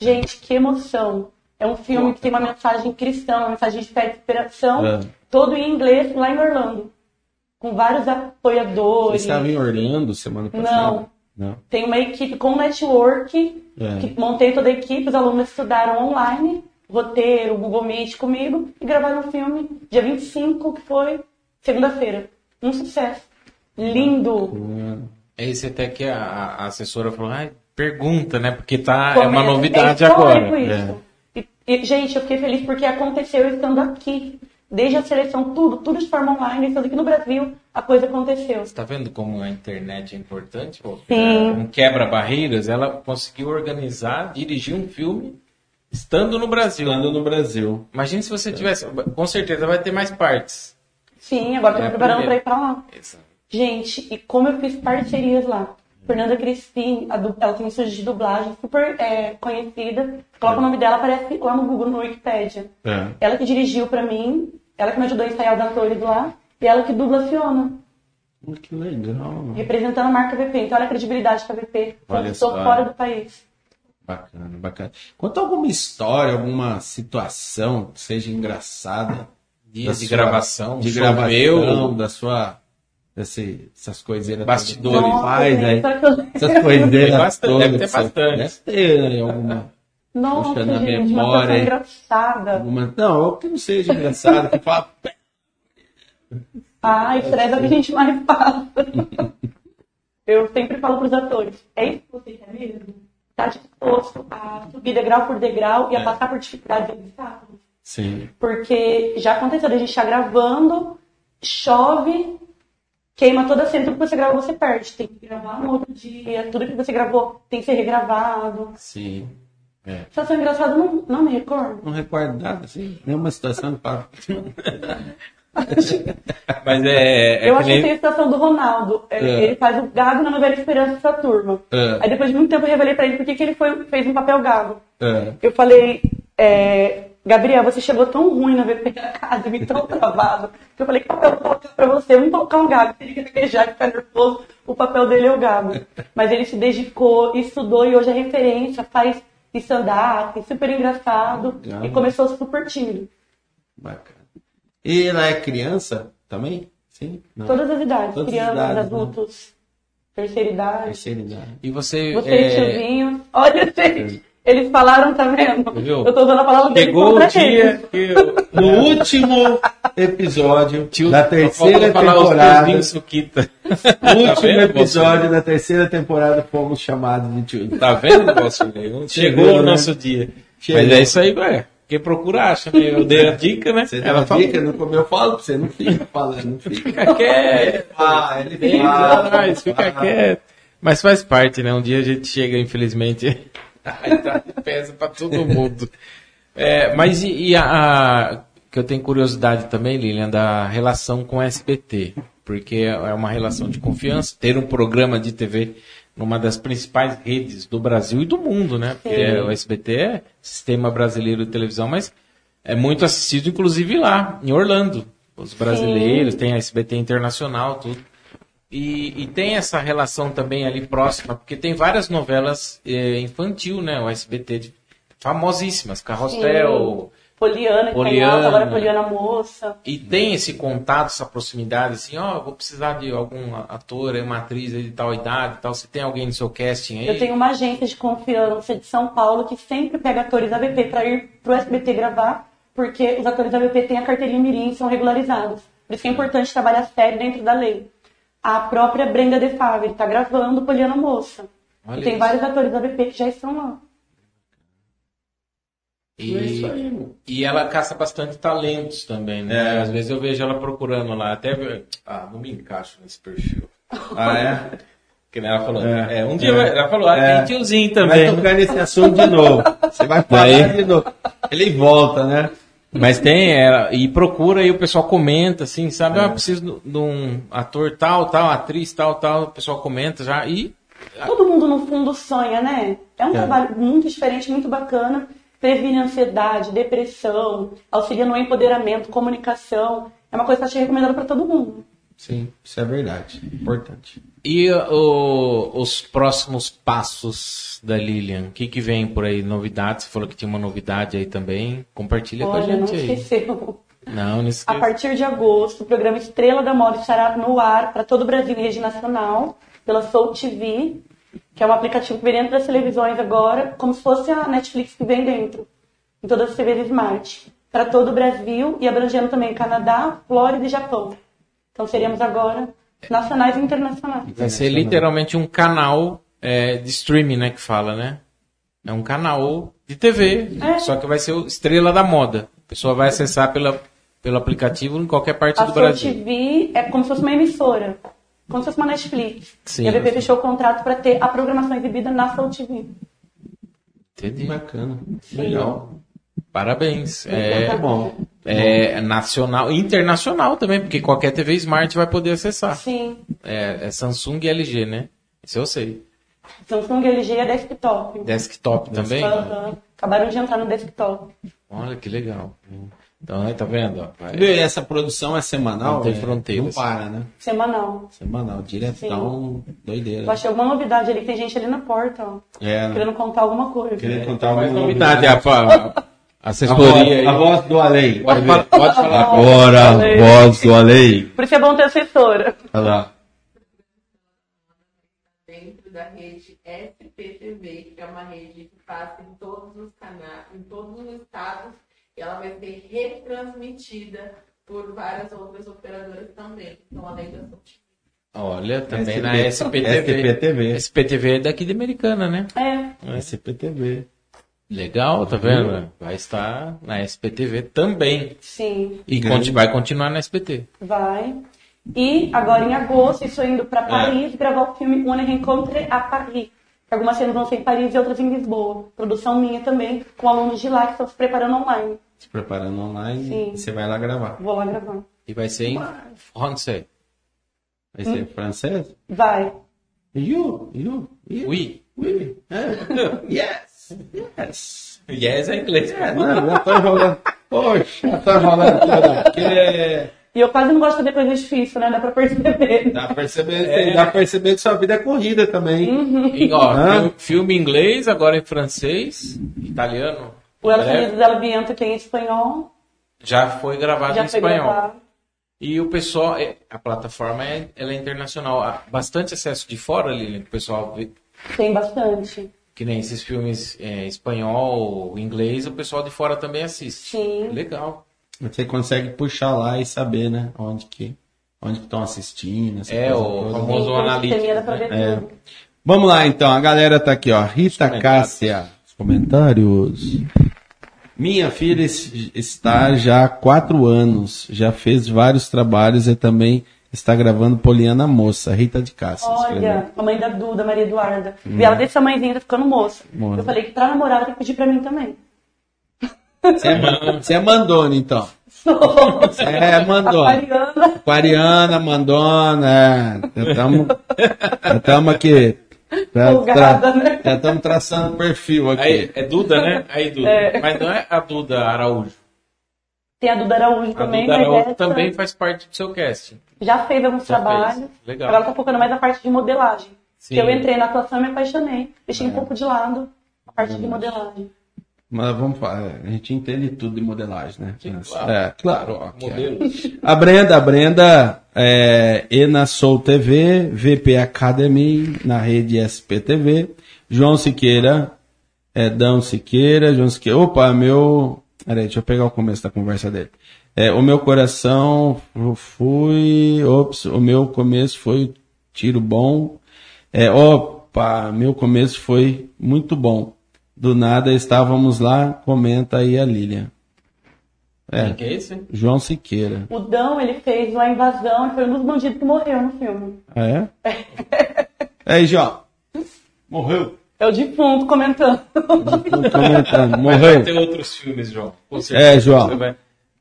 C: Gente, que emoção. É um filme que tem uma mensagem cristã, uma mensagem de fé e inspiração,
B: É.
C: todo em inglês, lá em Orlando. Com vários
B: Você
C: apoiadores.
B: estava em Orlando semana passada?
C: Não.
B: Não.
C: Tem uma equipe com network,
B: É.
C: que montei toda a equipe, os alunos estudaram online, roteiro, Google Meet comigo, e gravaram o filme dia 25, que foi segunda-feira. Um sucesso. Lindo.
A: É isso até que a, a assessora falou, ah, pergunta, né? Porque tá, é uma novidade
C: é
A: agora.
C: Isso. E, e, gente, eu fiquei feliz porque aconteceu eu estando aqui. Desde a seleção, tudo, tudo de forma online, estando aqui no Brasil, a coisa aconteceu.
A: Você tá vendo como a internet é importante? pô?
C: Sim.
A: Um quebra barreiras, ela conseguiu organizar, dirigir um filme estando no Brasil.
B: Estando no Brasil.
A: Imagina se você tivesse. Com certeza vai ter mais partes.
C: Sim, agora tô
A: É
C: me preparando para ir para lá.
A: Exato.
C: Gente, e como eu fiz parcerias lá. Fernanda Crispim, du- ela tem um estúdio de dublagem super é, conhecida. Coloca o nome dela, aparece lá no Google, no Wikipedia.
B: É.
C: Ela que dirigiu pra mim, ela que me ajudou a ensaiar os atores lá, e ela que dubla a Fiona,
B: Que legal.
C: representando a marca VP. Então olha a credibilidade que a VP
B: Olha só.
C: fora do país.
B: Bacana, bacana. Conta alguma história, alguma situação que seja engraçada.
A: Dia
B: da
A: de
B: sua-
A: gravação,
B: de gravação, da sua. Desse, essas coiseiras.
A: Bastidores.
C: será que eu-
B: Essas todas
A: deve ter bastante.
B: Deve ter né, alguma.
C: Nossa,
B: Puxa, na
C: gente, uma
B: memória, hein?
C: engraçada.
B: alguma... Não, eu que não seja engraçado, que fala.
C: Ah, estresse é o que a gente mais passa. Eu sempre falo pros atores, é isso que você quer mesmo? Tá disposto a subir degrau por degrau e a passar por dificuldades e obstáculos?
B: Sim.
C: Porque já aconteceu, a gente tá gravando, chove, queima toda a cena, tudo que você gravou você perde. Tem que gravar no outro dia, tudo que você gravou tem que ser regravado.
B: Sim. É.
C: Situação engraçada, não, não me recordo.
B: Não recordo nada, assim. Nenhuma situação que fala.
A: Mas é. é
C: eu
A: que
C: acho que
A: nem-
C: tem a situação do Ronaldo. Ele,
B: É.
C: ele faz o Gago na novela Esperança dessa turma.
B: É.
C: Aí depois de muito tempo eu revelei pra ele por que que ele foi, fez um papel Gago.
B: É.
C: Eu falei, é, Gabriel, você chegou tão ruim na VP da casa, me tão travado, que eu falei, que papel eu vou colocar pra você? Vamos colocar um Gago. Ele gaguejar, ficar nervoso, o papel dele é o Gago. Mas ele se dedicou, estudou e hoje é referência, faz stand-up, super engraçado,
B: Legal.
C: e começou super tímido.
B: Bacana. E ela é criança também? Sim? Não.
C: Todas as idades,
B: Todas as
C: crianças,
B: idades, né?
C: adultos, terceira idade.
B: Terceira idade.
A: E você.
C: Vocês,
A: é,
C: tiozinhos. Olha, gente, eles falaram, tá vendo?
A: Viu?
C: Eu tô usando a palavra
A: Chegou o dia
C: eles.
A: que eu.
B: No último episódio
A: Tio,
B: da terceira temporada,
A: Tá
B: último
A: vendo,
B: episódio da terceira temporada, fomos chamados de tio.
A: Tá vendo, Valcinei? Chegou o
B: né?
A: nosso dia.
B: Chegou.
A: Mas é isso aí, ué. Quem procura acha, né? Eu dei a dica, né?
B: Você deu a
A: falou,
B: dica, eu falo pra você, não fica falando, não fica.
A: Fica quieto.
B: Ah, ele fala.
A: atrás, fica
B: Ah,
A: quieto. Mas faz parte, né? Um dia a gente chega, infelizmente, Ai, tá, pesa pra todo mundo. É, mas e, e a, a- que eu tenho curiosidade também, Lilian, da relação com o SBT, porque é uma relação de confiança, ter um programa de TV numa das principais redes do Brasil e do mundo, né? Porque
C: Sim.
A: o SBT é Sistema Brasileiro de Televisão, mas é muito assistido, inclusive lá, em Orlando. Os brasileiros, tem a SBT Internacional, tudo. E, e tem essa relação também ali próxima, porque tem várias novelas eh, infantil, né? O SBT, de- famosíssimas, Carrossel.
C: Poliana, que
A: Poliana.
C: tá em alta, agora Poliana Moça.
A: E tem esse contato, essa proximidade, assim, ó, vou precisar de algum ator, uma atriz de tal idade tal. Se tem alguém no seu casting aí.
C: Eu tenho uma agência de confiança de São Paulo que sempre pega atores ABP para ir pro SBT gravar, porque os atores ABP têm a carteirinha mirim e são regularizados. Por isso que é importante trabalhar sério dentro da lei. A própria Brenda De Favre está gravando Poliana Moça.
A: Olha
C: e tem
A: isso.
C: vários atores ABP que já estão lá.
A: E,
B: É isso aí, mano.
A: e ela caça bastante talentos também, né?
B: É.
A: Às vezes eu vejo ela procurando lá, até. Ah, não me encaixo nesse perfil.
B: Ah, é?
A: Que nem ela falou.
B: É.
A: É, um dia
B: É.
A: vai- ela falou, ah,
B: É.
A: tem tiozinho
B: Vai
A: também.
B: tocar nesse assunto de novo. Você vai falar
A: Daí-
B: de novo. Ele volta, né?
A: Mas tem, ela, e procura e o pessoal comenta, assim, sabe?
B: É.
A: Ah, preciso de um ator tal, tal, atriz tal, tal, o pessoal comenta já. E
C: Todo mundo, no fundo, sonha, né? É um trabalho muito diferente, muito bacana. Previne ansiedade, depressão, auxilia no empoderamento, comunicação. É uma coisa que eu achei recomendada para todo mundo.
B: Sim, isso é verdade. Importante.
A: E o- os próximos passos da Lilian? O que, que vem por aí? Novidades? Você falou que tinha uma novidade aí também. Compartilha com a
C: Olha, não
A: gente aí.
C: esqueceu.
A: Não, não
C: A
A: esqueça.
C: partir de agosto, o programa Estrela da Moda estará no ar para todo o Brasil em rede nacional, pela Soul TV, que é um aplicativo que vem dentro das televisões agora, como se fosse a Netflix que vem dentro, em todas as TVs Smart, para todo o Brasil e abrangendo também Canadá, Flórida e Japão. Então seríamos agora nacionais e internacionais.
A: Vai ser literalmente um canal é, de streaming, né? Que fala, né? É um canal de TV,
C: É.
A: só que vai ser o Estrela da Moda. A pessoa vai acessar pela, pelo aplicativo em qualquer parte
C: A
A: do Brasil.
C: TV é como se fosse uma emissora, como se fosse uma Netflix.
A: Sim,
C: e a BP fechou o contrato para ter a programação exibida na Soul TV.
A: Entendi.
B: Bacana. Legal.
A: Parabéns.
B: Tá
A: É,
B: bom.
A: é nacional, internacional também, porque qualquer TV Smart vai poder acessar.
C: Sim.
A: É, é Samsung e LG, né? Isso eu sei.
C: Samsung LG é desktop.
A: Desktop também?
C: Aham. Acabaram de entrar no desktop.
A: Olha que legal. Então, aí, tá vendo? ó? Vai-
B: E essa produção é semanal?
A: Não tem
B: É,
A: fronteiras.
B: Não para, né?
C: Semanal.
B: Semanal, diretão, doideira.
C: Eu achei alguma novidade ali. Tem gente ali na porta, ó.
B: É, né?
C: Querendo contar alguma coisa.
B: Queria contar
A: Mais
B: uma
A: novidade, a, a, a
B: A voz,
A: assessoria aí.
B: a voz do além.
A: Pode, falar- pode falar.
B: Agora,
C: Além.
B: voz do além.
C: Por isso é bom ter assessora.
B: Olha lá.
D: dentro da rede SPTV, que é uma rede que passa em todos os canais, em todos os estados, ela vai ser retransmitida por várias outras operadoras também. Então, além da.
A: Olha, também
B: SP,
A: na SPTV.
B: SPTV.
A: SPTV é daqui de Americana, né?
C: É.
B: SPTV.
A: Legal, tá vendo? Vai estar na SPTV também.
C: Sim.
A: E conti- vai continuar na SPT.
C: Vai. E agora em agosto, estou indo
A: É.
C: para Paris gravar o filme Une Rencontre à Paris. Algumas cenas vão ser em Paris e outras em Lisboa. Produção minha também, com alunos de lá que estão se preparando online.
B: Se preparando online,
C: Sim.
B: e você vai lá gravar.
C: Vou lá gravar.
A: E vai ser em francês.
B: Vai ser francês?
C: Vai.
B: You, you, you.
A: Oui.
B: Oui. É. Yes. Yes.
A: Yes é inglês.
B: É, não, já tô enrolando. Poxa, já tô enrolando tudo aqui.
C: E eu quase não gosto de fazer coisa difícil, né? Dá pra perceber.
B: Dá pra perceber, dá pra perceber que sua vida é corrida também.
A: E, ó, filme, inglês, agora em francês, italiano.
C: O El
A: É,
C: Sonido del Viento tem em espanhol.
A: já foi gravado
C: Já
A: em
C: foi
A: espanhol.
C: gravado.
A: E o pessoal, é- a plataforma é, ela é internacional. Há bastante acesso de fora, Lilian, que o pessoal vê.
C: Tem bastante.
A: Que nem esses filmes é, espanhol, inglês, o pessoal de fora também assiste.
C: Sim.
A: Legal.
B: Você consegue puxar lá e saber, né? Onde que onde que estão assistindo.
A: É, o famoso- analítico,
C: ver
B: É. Vamos lá, então. A galera tá aqui, ó. Rita
A: comentários.
B: Cássia. Os comentários. Minha filha es- está já há quatro anos. Já fez vários trabalhos e também está gravando Poliana Moça. Rita de Cássia. escreveu.
C: Olha, a mãe da Duda, Maria Eduarda. Vi ela desse tamanhozinho, tá ficando moça.
B: Moça.
C: Eu falei que pra namorar ela tem que pedir pra mim também.
B: Você é, você é mandona, então.
C: Sou.
B: É, mandona.
C: Aquariana.
B: Aquariana, mandona. é. Já estamos já estamos aqui. Já
C: Folgada, né?
B: Já estamos traçando perfil aqui.
A: Aí, é Duda, né? Aí, Duda.
C: É.
A: Mas não é a Duda Araújo.
C: Tem a Duda Araújo
A: A
C: também,
A: Duda
C: mas
A: Araújo
C: essa
A: também faz parte do seu casting.
C: já fez alguns
A: Já
C: trabalhos.
A: fez. Legal.
C: Agora tá focando mais na parte de modelagem.
A: Sim.
C: Que eu entrei na atuação e me apaixonei. Deixei
B: É.
C: um pouco de lado a parte de modelagem.
B: Mas vamos falar, a gente entende tudo de modelagem, né?
A: Sim, claro.
B: É, claro. é.
A: Modelos.
B: A Brenda, a Brenda é Ena Soul TV, VP Academy na rede SPTV, João Siqueira, é, Dão Siqueira, João Siqueira. Opa, meu. Peraí, deixa eu pegar o começo da conversa dele. É, o meu coração fui. Ops, o meu começo foi tiro bom. É, opa, meu começo foi muito bom. Do nada estávamos lá, comenta aí a Lilian.
A: Quem
B: É,
A: que é esse?
B: João Siqueira.
C: O Dão, ele fez uma invasão e foi um dos bandidos que morreu no filme.
B: Ah, é? Aí, João. Morreu.
C: É o defunto comentando.
B: Comentando.
A: Mas vai
B: Morreu.
A: ter outros filmes, João. Com certeza.
B: É, João.
A: Vai-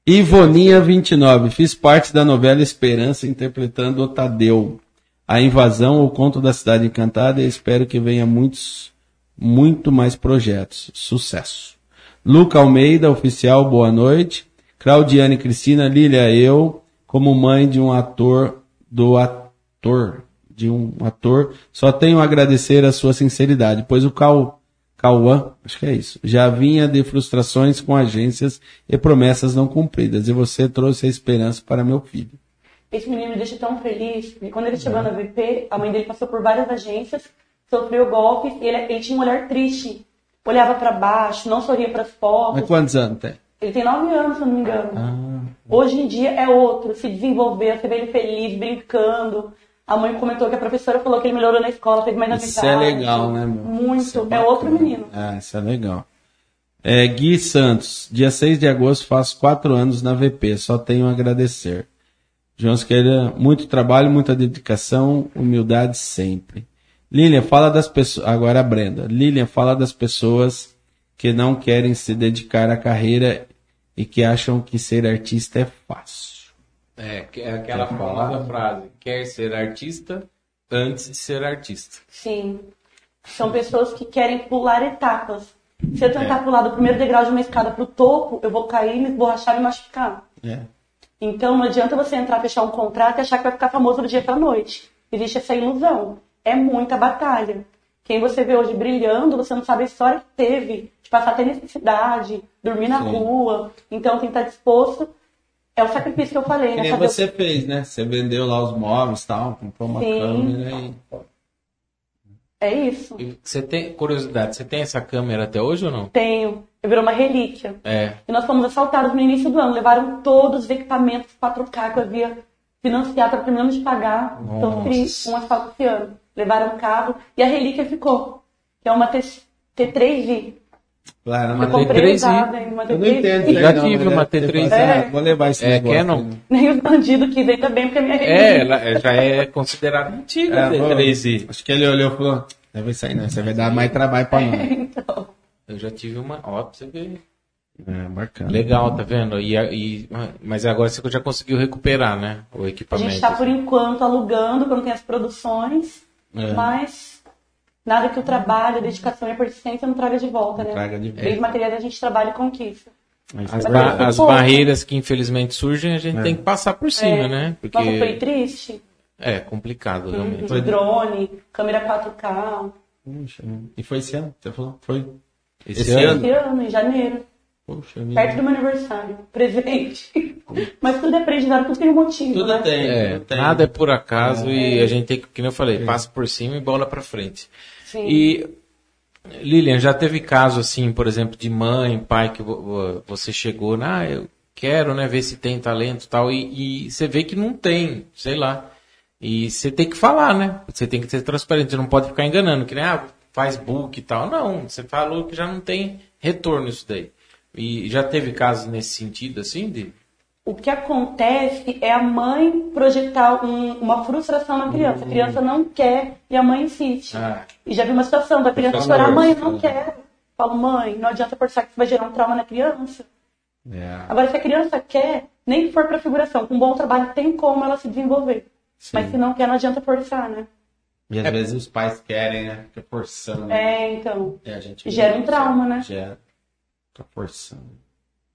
B: Ivoninha 29. Fiz parte da novela Esperança interpretando o Tadeu. A invasão, o conto da cidade encantada e espero que venha muitos, muito mais projetos. Sucesso. Luca Almeida, oficial, boa noite. Claudiane Cristina, Lília, eu, como mãe de um ator do ator, de um ator, só tenho a agradecer a sua sinceridade, pois o Cal, Cauã, acho que é isso, já vinha de frustrações com agências e promessas não cumpridas, e você trouxe a esperança para meu filho.
C: Esse menino me deixa tão feliz, quando ele chegou na VP, a mãe dele passou por várias agências, sofreu golpes, e ele, ele tinha um olhar triste. Olhava para baixo, não sorria para as fotos.
B: Mas quantos anos tem?
C: Ele tem nove anos, se eu não me engano.
B: Ah,
C: Hoje em dia é outro, se desenvolveu, você vê ele feliz, brincando. A mãe comentou que a professora falou que ele melhorou na escola, fez mais
B: Isso é legal, né, meu?
C: Muito.
B: Isso
C: É, outro menino.
B: Ah, isso é legal. É, Gui Santos, dia 6 de agosto faço quatro anos na VP, só tenho a agradecer. João Siqueira, muito trabalho, muita dedicação, humildade sempre. Lilian, fala das pessoas, agora a Brenda. Lilian, fala das pessoas que não querem se dedicar à carreira e que acham que ser artista é fácil.
A: É, é aquela famosa frase: quer ser artista antes de ser artista.
C: Sim. São pessoas que querem pular etapas. Se eu tentar pular do primeiro degrau de uma escada pro topo, eu vou cair, me esborrachar e me machucar.
B: É.
C: Então não adianta você entrar, fechar um contrato e achar que vai ficar famoso do dia pra noite. Existe essa ilusão. É muita batalha. Quem você vê hoje brilhando, você não sabe a história que teve, de passar até necessidade, dormir na
B: Sim.
C: rua. Então tem que estar disposto. É o sacrifício que eu falei,
B: Que
C: né? Saber-
B: você fez, né? Você vendeu lá os móveis e tal, comprou uma
C: Sim.
B: câmera e...
C: É isso.
A: E Você tem curiosidade, você tem essa câmera até hoje ou não?
C: Tenho. Virou uma relíquia.
A: É.
C: E nós fomos assaltados no início do ano. Levaram todos os equipamentos 4K que eu havia financiado, estava terminando de pagar. Então,
A: Nossa.
C: fiz um assalto esse ano. Levaram o carro e a relíquia ficou. Que é uma T- T3i.
B: Claro,
C: uma
B: eu não entendo.
C: T3i.
A: Já
B: não,
A: tive uma
B: é- você
A: T3i.
B: fala assim,
C: É.
B: ah, Vou levar esse
A: É
B: negócio.
A: Canon?
C: Nem os bandidos quis, ainda bem porque a minha relíquia.
A: É, ela é- já é considerada antiga,
B: É,
A: é,
B: vou-
A: 3i.
B: Acho que ele olhou e falou, vai sair não, isso vai dar mais trabalho pra nós.
C: Então,
A: Eu já tive uma. Ó, pra você ver.
B: É, bacana.
A: Legal, tá vendo? E, a- e- mas agora você já conseguiu recuperar, né? O
C: a
A: equipamento.
C: gente está por enquanto alugando quando tem as produções,
B: É.
C: mas nada que o trabalho, a dedicação e a persistência não traga de volta, né?
B: traga de volta.
C: Desde materiais a gente trabalha e conquista.
A: As,
C: Mas
A: ba-
C: foi
A: as barreiras que infelizmente surgem, a gente tem que passar por cima,
C: É.
A: né? Porque
C: Nossa, foi triste.
A: é complicado realmente.
C: Uhum. Drone, câmera 4K.
B: Puxa, e foi esse ano? Você falou? Foi.
A: Esse,
B: Esse
A: ano,
B: ano?
C: Esse ano, em janeiro.
B: Poxa, vida.
C: Perto do meu aniversário. Presente. Mas tudo é aprendizado, tudo tem um motivo,
B: Tudo
C: né?
B: tem,
A: É,
B: tudo tem.
A: nada é por acaso e
C: É.
A: a gente tem que, como eu falei, passa por cima e bola pra frente.
C: Sim.
A: E Lilian, já teve caso assim, por exemplo, de mãe, pai que vo- vo- você chegou, ah, eu quero, né, ver se tem talento e tal, e, e você vê que não tem, sei lá. E você tem que falar, né? Você tem que ser transparente, você não pode ficar enganando, que nem, ah, faz book e tal. Não, você falou que já não tem retorno isso daí. E já teve casos nesse sentido, assim, de...
C: O que acontece é a mãe projetar um- uma frustração na criança. A criança não quer e a mãe insiste.
A: Ah,
C: E já vi uma situação da criança chorar, mãe, não quero. Falo, mãe, não adianta forçar que isso vai gerar um trauma na criança.
B: É.
C: Agora, se a criança quer, nem que for pra figuração, com um bom trabalho tem como ela se desenvolver.
B: Sim.
C: Mas se não quer, não adianta forçar, né?
B: E às vezes os pais querem, né? Fica forçando.
C: É, então.
B: É, a gente
C: Gera um trauma, né?
B: Gera. Fica forçando.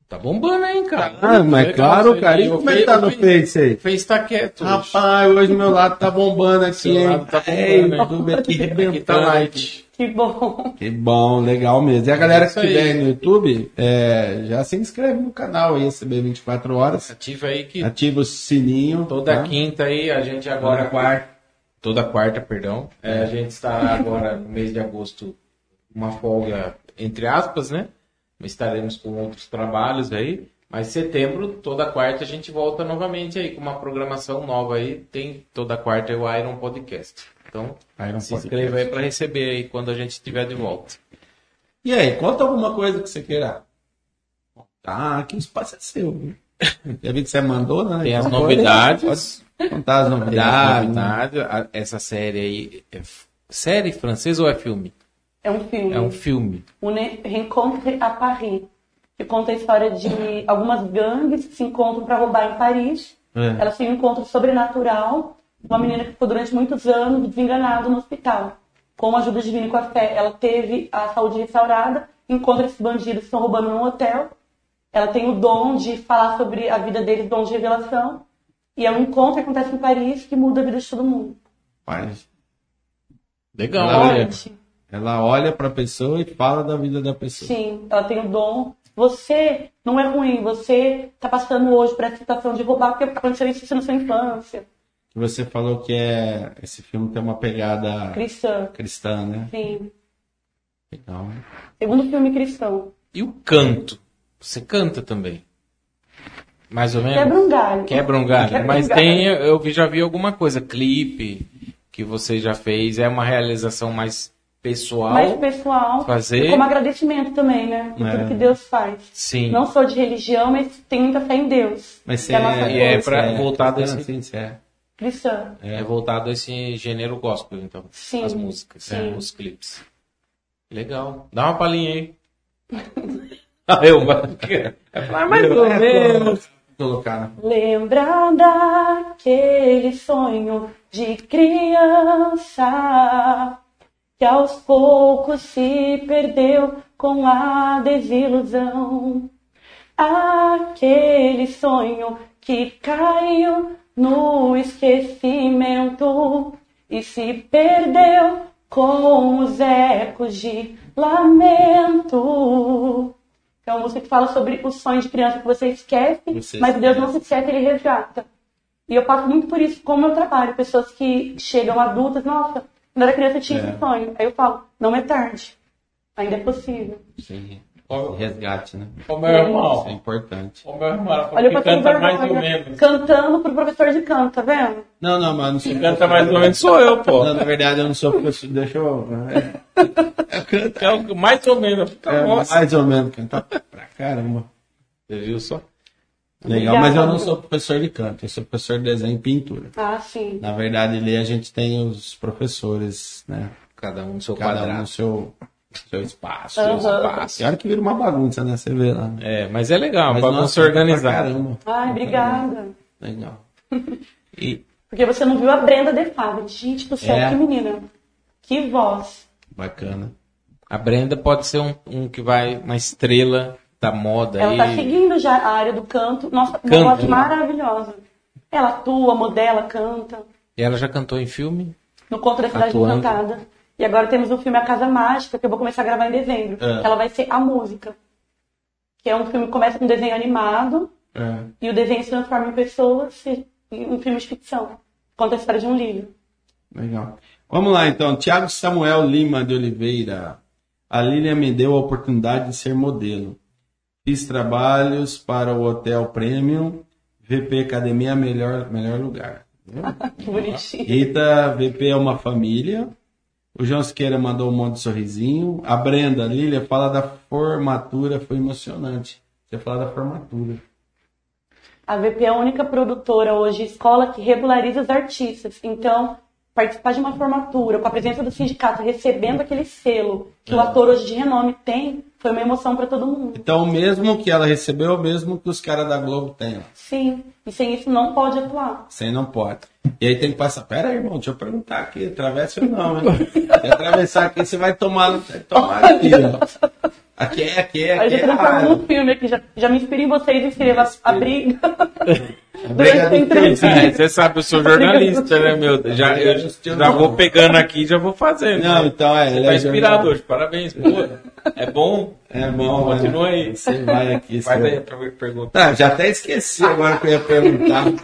A: tá bombando, hein, cara?
B: Ah, mas
A: Legal,
B: claro,
A: você-
B: cara. E como é que tá no Face aí?
A: O Face tá quieto. hoje.
B: Rapaz, hoje meu lado tá bombando aqui,
A: Seu
B: hein?
A: tá bombando,
B: Ei,
A: né?
B: aqui
A: Aqui
B: rebentando.
A: tá light.
C: Que bom.
B: Que bom, legal mesmo. E a galera
A: É
B: que estiver aí no YouTube, é, já se inscreve no canal aí, SB 24 horas.
A: Ativa aí que
B: Ativa o sininho.
A: toda
B: tá?
A: quinta aí, a gente agora... quarta. Toda quarta, perdão. É, a gente está agora no mês de agosto, uma folga, entre aspas, né? Estaremos com outros trabalhos aí. Mas setembro, toda quarta, a gente volta novamente aí com uma programação nova aí. Tem toda quarta é o Iron Podcast. Então,
B: Iron
A: se
B: Podcast.
A: inscreva aí para receber aí quando a gente estiver de volta.
B: E aí, conta alguma coisa que você queira. Tá, que o espaço é seu. viu? Já vi que você mandou, né?
A: Tem as
B: Então,
A: novidades.
B: Pode contar as novidades. né?
A: novidades. A- Essa série aí é série francesa ou é filme?
C: É um filme.
A: É um filme.
C: O Rencontre à Paris. Que conta a história de algumas gangues que se encontram para roubar em Paris.
B: É.
C: Elas têm um encontro sobrenatural. Uma menina que ficou durante muitos anos desenganada no hospital. Com a ajuda divina e com a fé, ela teve a saúde restaurada. Encontra esses bandidos que estão roubando num hotel. Ela tem o dom de falar sobre a vida deles, dom de revelação. E é um encontro que acontece em Paris que muda a vida de todo mundo.
B: Faz.
A: Legal,
B: Ela
A: olha.
B: Olha pra pessoa e fala da vida da pessoa.
C: Sim, ela tem o dom. Você não é ruim, você tá passando hoje por essa situação de roubar porque aconteceu isso na sua infância.
B: Você falou que é esse filme tem uma pegada
C: Cristã.
B: cristã, né?
C: Sim.
B: Legal.
C: Segundo filme cristão.
A: E o canto? Você canta também? Mais ou menos?
C: Quebra um galho.
A: Quebra um galho.
C: Quebra um
A: Mas
C: galho.
A: tem, eu vi- já vi alguma coisa, clipe que você já fez, é uma realização mais pessoal.
C: mais pessoal.
A: fazer-
C: E como agradecimento também, né? Por
B: É.
C: tudo que Deus faz.
A: Sim.
C: Não sou de religião, mas tenho muita fé em Deus.
B: Mas
C: é a
A: e é
C: força.
A: pra- voltado
B: cristã,
A: esse-
B: assim, é.
C: Cristã.
A: É voltado a esse gênero gospel, então.
C: Sim,
A: As músicas,
C: sim.
A: é, os clipes. Legal. Dá uma palhinha aí. Ah, eu, é mais ou menos.
B: Vou colocar?
C: Lembra daquele sonho de criança que aos poucos se perdeu com a desilusão. Aquele sonho que caiu no esquecimento e se perdeu com os ecos de lamento. É uma música que fala sobre o sonho de criança que você esquece,
B: Você
C: mas Deus não se esquece, ele resgata. E eu passo muito por isso com o meu trabalho. Pessoas que chegam adultas, nossa, quando eu era criança eu tinha
B: É.
C: esse sonho. Aí eu falo, não é tarde. Ainda é possível.
B: Sim.
A: Ó,
B: Resgate, né?
A: ó, meu
B: Isso é
A: irmão.
B: importante.
A: Ó, meu irmão.
C: Olha, eu
A: canta mais ou menos.
C: cantando pro professor de canto, tá vendo?
B: Não, não, mas não sou.
A: Quem canta mais ou menos sou eu, pô.
B: Não, na verdade, eu não sou professor. Deixa eu.
A: Então, mais ou menos. Tá
B: É, mais ou menos, cantar pra caramba.
A: Você viu só?
B: Legal,
C: Obrigada,
B: mas eu não sou professor de canto, eu sou professor de desenho e pintura.
C: Ah, sim.
B: Na verdade, ali a gente tem os professores, né?
A: Cada um no seu
B: Cada um
A: quadrado.
B: no seu, seu espaço.
C: Aham.
B: Seu espaço. E olha que vira uma bagunça, né? Você vê lá.
A: É, mas é legal,
B: Mas,
A: organizar.
B: pra Caramba.
C: Ai, obrigada.
B: Legal. E
C: Porque você não viu a Brenda de Fábio. Gente do céu,
B: É.
C: que menina. Que voz.
B: bacana.
A: A Brenda pode ser um, um que vai, uma estrela da moda
C: Ela
A: aí.
C: tá seguindo já a área do canto. Nossa,
A: Canto.
C: uma voz maravilhosa. Ela atua, modela, canta.
A: E ela já cantou em filme?
C: No Conto da Cidade
A: Atuando.
C: Encantada. E agora temos o filme A Casa Mágica, que eu vou começar a gravar em dezembro.
B: É.
C: Ela vai ser a música. Que é um filme que começa com um desenho animado,
B: É.
C: e o desenho se transforma em pessoas, e e um filme de ficção. Conta a história de um livro.
B: Legal. Vamos lá, então. Tiago Samuel Lima de Oliveira. A Lilian me deu a oportunidade de ser modelo. Fiz trabalhos para o Hotel Premium, VP Academia, melhor, melhor lugar.
C: Que bonitinho.
B: Rita, VP é uma família. O João Siqueira mandou um monte de sorrisinho. A Brenda, Lília, fala da formatura, foi emocionante. Você fala da formatura.
C: A VP é a única produtora hoje, escola que regulariza os artistas. Então, participar de uma formatura, com a presença do sindicato, recebendo aquele selo que o ator hoje de renome tem, foi uma emoção para todo mundo.
B: Então, o mesmo que ela recebeu, é o mesmo que os caras da Globo têm.
C: Sim, e sem isso não pode atuar.
B: Sem não pode. E aí tem que passar. Pera aí, irmão, deixa eu perguntar aqui. Atravessa ou não, hein? Se atravessar aqui, você vai tomar, vai tomar aqui, ó. Aqui é, aqui é,
C: Aí
B: aqui
C: já
B: é.
C: transforma num filme aqui, já, já me inspira em vocês e escreva a briga.
B: Briga
C: Durante a entrevista.
A: É, você sabe, eu sou jornalista, né, meu? Já, eu já vou pegando aqui e já vou fazendo.
B: Não, então é.
A: Você tá
B: é
A: inspirado
B: jornal-
A: hoje, parabéns, pô. É bom?
B: É bom,
A: Continua
B: né?
A: aí.
B: Você vai aqui.
A: Faz
B: você-
A: aí pra perguntar.
B: Ah, já até esqueci agora que eu ia perguntar.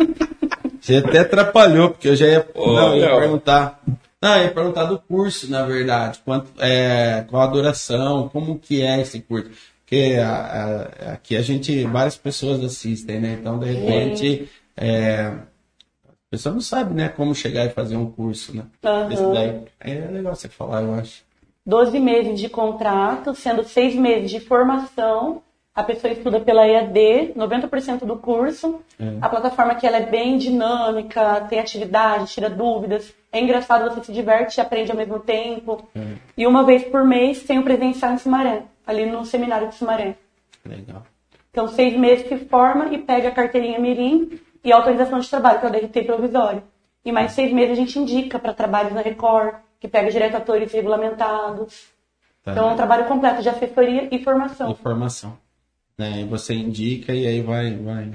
B: Você até atrapalhou, porque eu já ia,
A: Ô,
B: não, eu ia perguntar. Não, eu ia perguntar do curso, na verdade. Quanto, é, qual a duração, como que é esse curso? Porque a- a- aqui a gente, várias pessoas assistem, né? Então, de repente, é, a pessoa não sabe, né, como chegar e fazer um curso, né?
C: Aham.
B: Esse daí é legal você falar, eu acho.
C: 12 meses de contrato, sendo 6 meses de formação. A pessoa estuda pela EAD, 90% do curso. A plataforma aqui ela é bem dinâmica, tem atividade, tira dúvidas. É engraçado, você se diverte e aprende ao mesmo tempo. E uma vez por mês tem o presencial em Sumaré, ali no seminário de Sumaré.
B: Legal.
C: Então, seis meses que forma e pega a carteirinha Mirim e a autorização de trabalho, que é o DRT provisório. E mais seis meses a gente indica para trabalhos na Record, que pega direto atores regulamentados.
B: Tá.
C: Então, é um trabalho completo de assessoria e formação.
B: informação. Né? E você indica e aí vai, vai,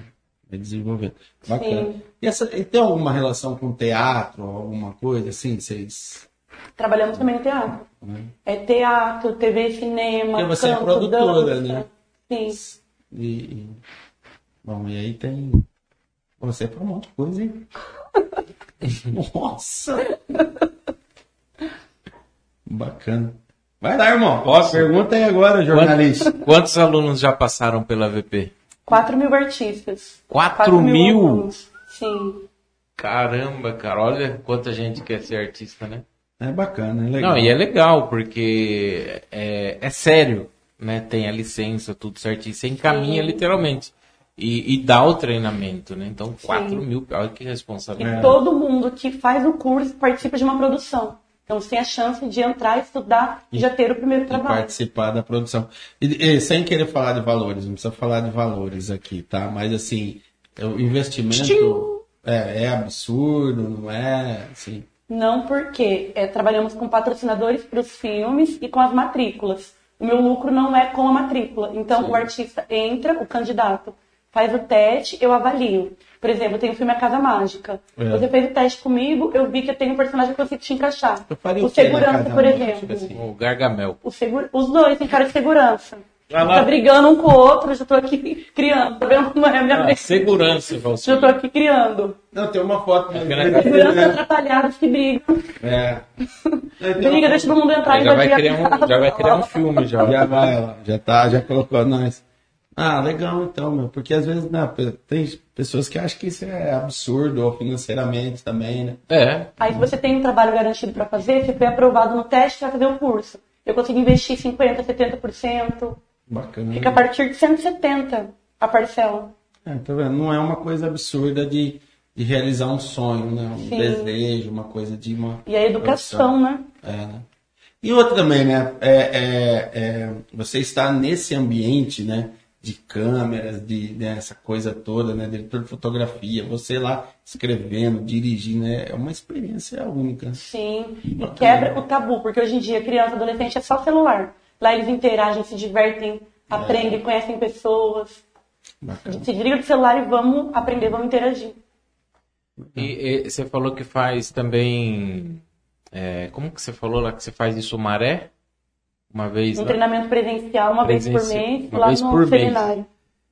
B: Vai desenvolvendo. Bacana.
C: Sim.
B: E, essa, e tem alguma relação com teatro, alguma coisa assim? Vocês.
C: Trabalhamos também no teatro. É teatro, TV, cinema.
B: Porque você é
C: canto,
B: produtora,
C: dança.
B: né?
C: Sim.
B: E, e- Bom, e aí tem. Você é um monte de coisa, hein? Nossa! Bacana. Vai lá, irmão.
A: Posso?
B: Pergunta aí agora, jornalista.
A: Quantos alunos já passaram pela VP?
C: 4 mil artistas.
A: 4 mil?
C: alunos. Sim.
A: Caramba, cara, olha quanta gente quer ser artista, né?
B: É bacana, é legal.
A: Não, e é legal, porque é, é sério, né? Tem a licença, tudo certinho. Você encaminha
C: Sim.
A: literalmente. E, e dá o treinamento, né? Então, 4 mil, olha que
C: E
A: responsabilidade.
C: todo mundo que faz o curso participa de uma produção. Então você tem a chance de entrar, estudar e já ter o primeiro trabalho.
B: participar da produção. E, e sem querer falar de valores, não precisa falar de valores aqui, tá? Mas assim, o investimento é, é absurdo, não é? Assim,
C: Não porque é, trabalhamos com patrocinadores para os filmes e com as matrículas. O meu lucro não é com a matrícula. Então
B: Sim.
C: o artista entra, o candidato faz o teste, eu avalio. Por exemplo, tenho o filme A Casa Mágica.
B: É.
C: Você fez o teste comigo, eu vi que eu tenho um personagem que eu consigo te encaixar.
B: eu faria
C: o
B: o na
C: segurança, por
B: Mágica?
C: exemplo.
B: Tipo assim,
A: O Gargamel.
C: O segura... Os dois têm cara de segurança.
A: Ah lá.
C: Tá brigando um com o outro, eu já tô aqui criando. Tá vendo como é a minha
A: Ah, segurança,
C: Já
A: Valcir.
C: tô aqui criando.
B: Não, tem uma foto. né?
C: Seguranças atrapalhadas que brigam.
B: É.
C: Briga, deixa todo mundo entrar e
A: Já vai, criar um, já vai criar um filme já.
B: Já vai, ó, já tá, já colocou nós. Ah, legal então, meu, porque às vezes né, tem pessoas que acham que isso é absurdo, ou financeiramente também, né?
A: É.
C: Aí se você tem um trabalho garantido para fazer, você foi aprovado no teste, vai fazer o curso. Eu consigo investir 50%, 70%.
B: Bacana.
C: Fica a partir de 170 a parcela.
B: É, tá vendo? Não é uma coisa absurda de, de realizar um sonho, né? Um
C: Sim.
B: desejo, uma coisa de uma.
C: E a educação, né?
B: É, né? E outra também, né? É, é, é, você está nesse ambiente, né? De câmeras, de né, essa coisa toda, né? Diretor de fotografia, você lá escrevendo, dirigindo, né? é uma experiência única.
C: Sim. E quebra o tabu, porque hoje em dia criança, adolescente é só celular. Lá eles interagem, se divertem, aprendem, conhecem pessoas.
B: Bacana.
C: Se desliga do celular e vamos aprender, vamos interagir.
A: E, e você falou que faz também. é, como que você falou lá que você faz isso maré? Uma vez.
C: Um
A: né?
C: treinamento presencial uma vez por mês,
A: uma
C: lá
A: vez
C: no
A: por mês.
C: seminário.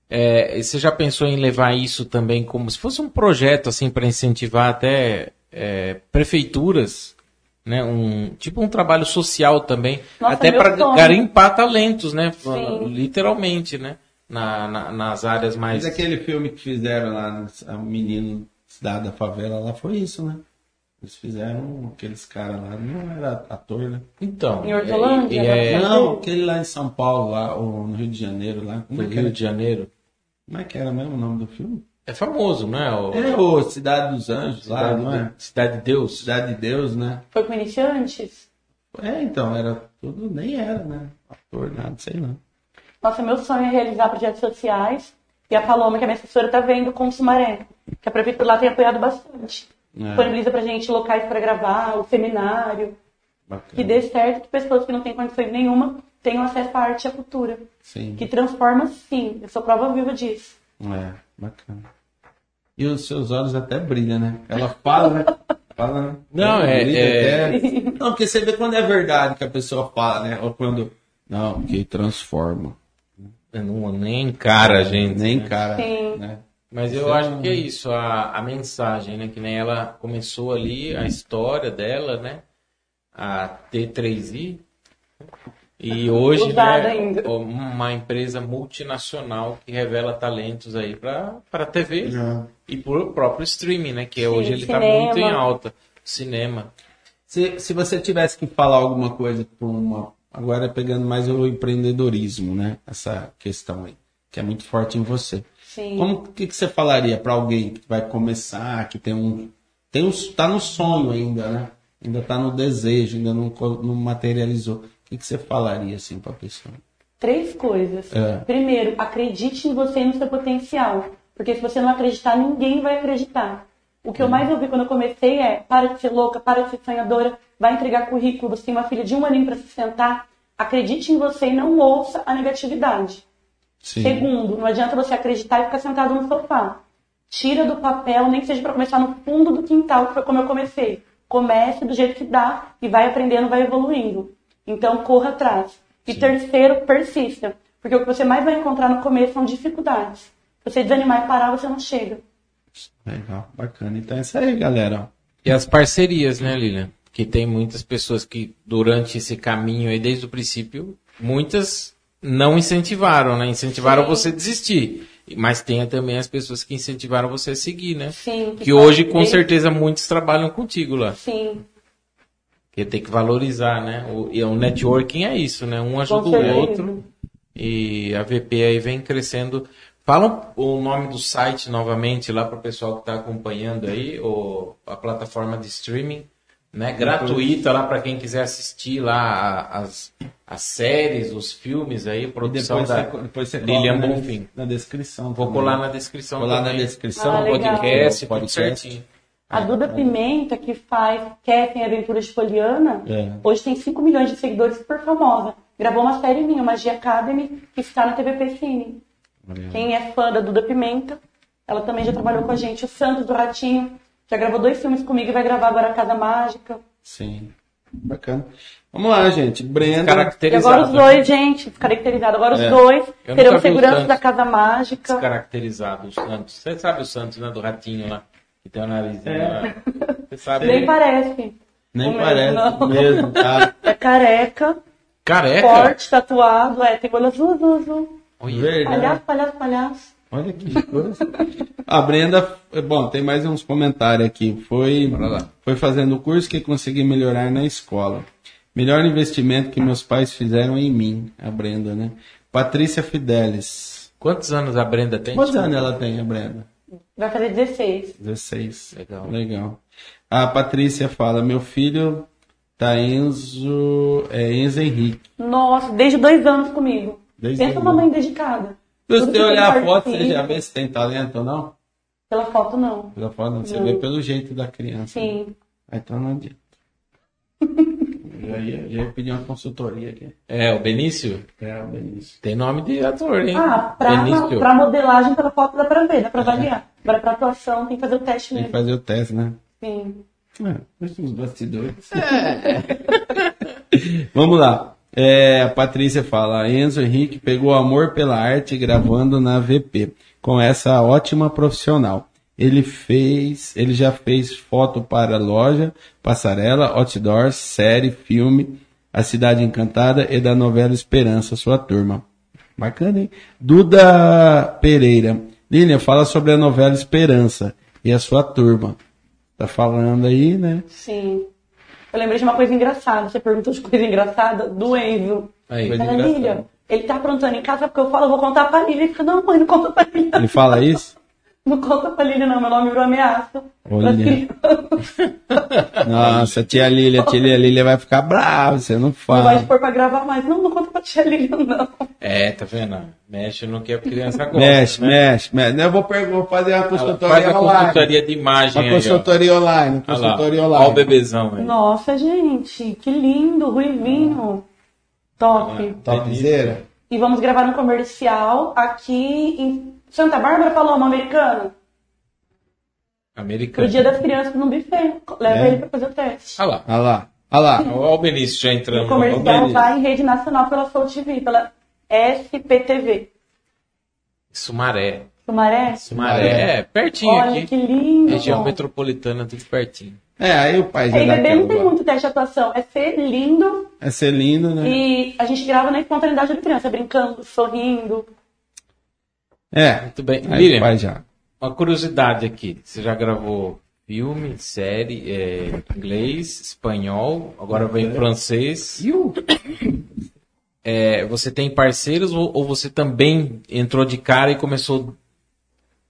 A: É, e você já pensou em levar isso também como se fosse um projeto assim para incentivar até é, prefeituras, né? Um tipo um trabalho social também,
C: Nossa,
A: até para garimpar talentos, né?
C: Sim.
A: Literalmente, né? Na, na- nas áreas mais.
B: Mas aquele filme que fizeram lá, o menino Cidade da Favela, lá foi isso, né? Eles fizeram aqueles caras lá, não era ator, né?
A: Então.
C: Em Hortolândia,
A: e é,
C: Mas
B: Não, aquele lá em São Paulo, lá, ou no Rio de Janeiro, lá. Como
A: do
B: é que
A: Rio
B: era,
A: de Janeiro.
B: como é, que era mesmo o nome do filme?
A: É famoso, não é? O,
B: É o Cidade dos Anjos, lá,
A: Cidade,
B: não é?
A: Cidade de Deus.
B: Cidade de Deus, né?
C: Foi com iniciantes?
B: É, então, era tudo, nem era, né? Ator, nada, sei lá.
C: Nossa, meu sonho é realizar projetos sociais. E a Paloma, que é minha assessora, tá vendo com o Sumaré. Que a prefeitura lá tem apoiado bastante.
B: É,
C: Disponibiliza pra gente locais para gravar, o seminário.
B: bacana.
C: Que dê certo que pessoas que não têm condições nenhuma tenham acesso à arte e à cultura.
B: Sim,
C: Que transforma sim. Eu sou prova viva disso.
B: é, bacana. E os seus olhos até brilham, né? Ela fala, né? Fala, né?
A: Não, é-
B: Brilha
A: é-
B: até. Não, porque você vê quando é verdade que a pessoa fala, né? Ou quando. Não, que transforma.
A: Não, nem encara a gente.
B: Nem
A: né?
B: cara.
C: Sim.
B: Né?
A: Mas eu
B: é
A: acho que é isso, a, a mensagem, né? Que nem ela começou ali, a história dela, né? A T3i. E hoje, né,
C: ainda.
A: uma empresa multinacional que revela talentos aí para a TV e pro próprio streaming, né? Que
C: Sim,
A: hoje ele está muito em alta. Cinema.
B: Se, se você tivesse que falar alguma coisa para uma. Agora pegando mais o empreendedorismo, né? Essa questão aí, que é muito forte em você.
C: Sim.
B: Como que, que você falaria para alguém que vai começar, que tem um. Tem um tá no sonho ainda, né? Ainda tá no desejo, ainda não, não materializou. O que, que você falaria assim para a pessoa?
C: Três coisas.
B: É.
C: Primeiro, acredite em você e no seu potencial. Porque se você não acreditar, ninguém vai acreditar. O que eu mais ouvi quando eu comecei é: para de ser louca, para de ser sonhadora, vai entregar currículo, você tem uma filha de um aninho para sustentar. Acredite em você e não ouça a negatividade.
B: Sim.
C: Segundo, não adianta você acreditar e ficar sentado no sofá. tira do papel, nem que seja para começar no fundo do quintal, que foi como eu comecei. Comece do jeito que dá e vai aprendendo, vai evoluindo. Então, corra atrás. E terceiro, persista. Porque o que você mais vai encontrar no começo são dificuldades. Se você desanimar e parar, você não chega.
B: Legal, bacana. Então é isso aí, galera.
A: E as parcerias, né, Lilian? Que tem muitas pessoas que, durante esse caminho aí, desde o princípio, muitas não incentivaram, né? Incentivaram
C: Sim.
A: você a desistir. Mas tem também as pessoas que incentivaram você a seguir, né?
C: Sim.
A: Que hoje, com certeza, muitos trabalham contigo lá.
C: Sim,
A: Porque tem que valorizar, né? O, e o networking é isso, né? Um ajuda o outro. E a VP aí vem crescendo. Fala o nome do site novamente lá para o pessoal que está acompanhando aí, ou a plataforma de streaming, né? Gratuita lá para quem quiser assistir lá as, as séries, os filmes aí,
B: E
A: produção
B: depois,
A: da
B: você, depois você
A: Lilian
B: na-
A: Bonfim.
B: Na descrição.
A: Vou
B: também.
A: colar na descrição
B: Colar na descrição.
C: Ah,
A: podcast, tudo
B: Podcast.
A: certinho.
C: A Duda Pimenta, que faz Casting Aventuras de Poliana,
B: É.
C: hoje tem 5 milhões de seguidores, super famosa. Gravou uma série minha, Magia Academy, que está na TVP Cine. Quem é fã da Duda Pimenta, ela também já trabalhou com a gente. O Santos do Ratinho já gravou dois filmes comigo e vai gravar agora a Casa Mágica.
B: Sim. Bacana. Vamos lá, gente. Brenda.
C: E agora
A: Caracterizado.
C: os dois, gente, descaracterizado. Agora os
B: É.
C: dois terão segurança
A: Santos.
C: da Casa Mágica.
A: Descaracterizado, o Santos. Você sabe o Santos, né? Do ratinho lá. Que tem o narizinho
B: É.
A: lá. Você sabe.
C: Nem parece.
B: Nem
C: O meu
B: parece
C: não.
B: mesmo, tá?
C: É careca,
A: Careca?
C: forte, tatuado, é, tem olho azul, azul, azul.
A: Olha.
C: Palhaço, palhaço, palhaço.
B: Olha que coisa. A Brenda, bom, tem mais uns comentários aqui. Foi, foi fazendo o curso que consegui melhorar na escola. Melhor investimento que meus pais fizeram em mim, a Brenda, né? Patrícia Fidelis.
A: Quantos anos a Brenda tem?
B: Quantos anos ela tem, a Brenda?
C: Vai fazer 16.
B: 16.
A: Legal.
B: Legal. A Patrícia fala: meu filho tá Enzo, é Enzo Henrique.
C: Nossa, desde dois anos comigo.
B: Desde
C: Pensa uma mãe dedicada.
B: Se você olhar a foto, você já vê se tem talento ou não?
C: Pela foto, não.
B: Pela foto, não. você
C: Não.
B: vê pelo jeito da criança. né?
C: Sim.
B: Ah, então não adianta. já, ia, já ia pedir uma consultoria aqui.
A: É, o Benício?
B: É, o Benício.
A: Tem nome de ator, hein?
C: Ah, pra,
A: Benício.
C: pra modelagem pela foto dá pra ver, dá pra avaliar. Agora pra atuação tem que fazer o teste
B: Tem que
C: mesmo.
B: fazer o teste, né?
C: Sim.
B: É, deixa os bastidores. Vamos lá. É, a Patrícia fala, Enzo Henrique pegou amor pela arte gravando na VP, com essa ótima profissional. Ele fez, ele já fez foto para loja, passarela, outdoor, série, filme, A Cidade Encantada e da novela Esperança, sua turma. Bacana, hein? Duda Pereira. Lilian, fala sobre a novela Esperança e a sua turma. Tá falando aí, né?
C: Sim. Eu lembrei de uma coisa engraçada. Você perguntou de coisa engraçada do Enzo.
A: Aí.
C: Lilia, ele tá aprontando em casa porque eu falo, eu vou contar pra Lilia. Ele fica, não, mãe, não conta pra Lilia.
B: Ele fala isso?
C: Não conta pra Lilia, não. Meu nome virou ameaça.
B: Olha. Nossa, tia Lília, tia Lília, Lília vai ficar brava, você não
C: Não vai
B: fala.
C: te pôr pra gravar mais. Não, não conta pra tia Lilia, não.
A: É, tá vendo? Mexe no que a criança gosta.
B: Mexe,
A: né?
B: mexe, mexe. Eu vou, vou fazer uma consultoria
A: Faz a
B: online.
A: consultoria de imagem
B: Uma
A: aí, ó.
B: consultoria online,
A: Olha lá.
B: consultoria
A: Olha o
B: online.
A: bebezão aí.
C: Nossa, gente, que lindo, ruivinho. Top.
B: Topzera?
C: E vamos gravar um comercial aqui em Santa Bárbara, Paloma, americano.
A: Americano.
C: Pro Dia das Crianças no buffet. Leva
B: É?
C: ele pra fazer o teste.
A: Olha lá.
B: Olha lá, olha lá.
A: Olha o Benício já entrando.
C: O comercial vai em rede nacional pela Soul TV, pela SPTV.
A: Sumaré.
C: Sumaré?
A: Sumaré, é pertinho
C: Olha
A: aqui.
C: que lindo.
A: Região metropolitana, tudo pertinho.
B: É, aí o pai já
C: Aí, bebê não tem muito teste de atuação. É ser lindo
B: É ser lindo, né?
C: e a gente grava na espontaneidade da criança, brincando, sorrindo.
B: É.
A: Muito bem.
B: Aí pai já.
A: uma curiosidade aqui. Você já gravou filme, série, é, inglês, espanhol, agora vem francês. É, você tem parceiros ou, ou você também entrou de cara e começou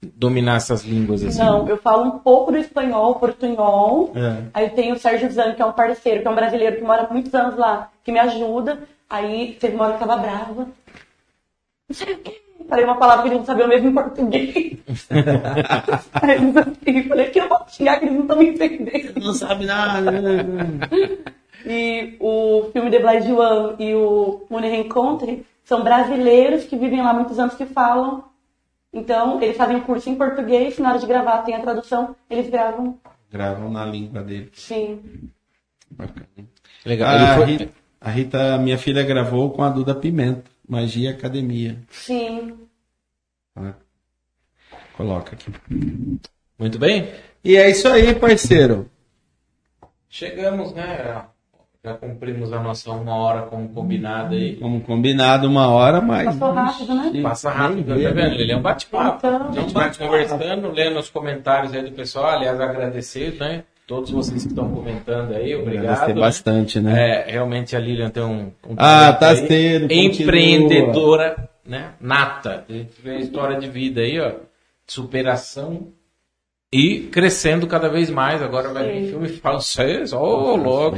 A: a dominar essas línguas assim?
C: Não, eu falo um pouco do espanhol, portunhol.
B: É.
C: Aí tem o Sérgio Zan, que é um parceiro, que é um brasileiro que mora há muitos anos lá, que me ajuda. Aí teve uma hora que eu tava brava. Não sei o quê. Falei uma palavra que eles não sabiam mesmo em português. Aí assim, falei que eu vou xingar que eles não estão me entendendo.
B: Não sabe nada, né?
C: E o filme The Blind One e o Money Reencontre são brasileiros que vivem lá há muitos anos que falam Então, eles fazem o curso em português, na hora de gravar tem a tradução, eles gravam.
B: Gravam na língua dele.
C: Sim.
B: Bacana.
A: Legal.
B: A,
A: foi-
B: Rita, a Rita, minha filha, gravou com a Duda Pimenta. Magia Academia.
C: Sim.
B: tá? Coloca aqui.
A: Muito bem.
B: E é isso aí, parceiro.
A: Chegamos, né? Já cumprimos a nossa uma hora como combinado aí.
B: Como combinado, uma hora, mas.
C: Passou rápido, né?
A: Passa rápido, tá vendo? Ele é um bate-papo.
C: Então.
A: A gente vai conversando, lendo os comentários aí do pessoal. Aliás, agradecer, né? Todos vocês que estão comentando aí, obrigado.
B: Agradecer
A: né?
B: bastante, né?
A: É, realmente a Lilian tem um. um
B: Ah, tá
A: aí.
B: cedo.
A: Empreendedora, né? Nata. A gente vê a história de vida aí, ó. de Superação. E crescendo cada vez mais. Agora vai vir
C: Sim.
A: filme francês, ô louco.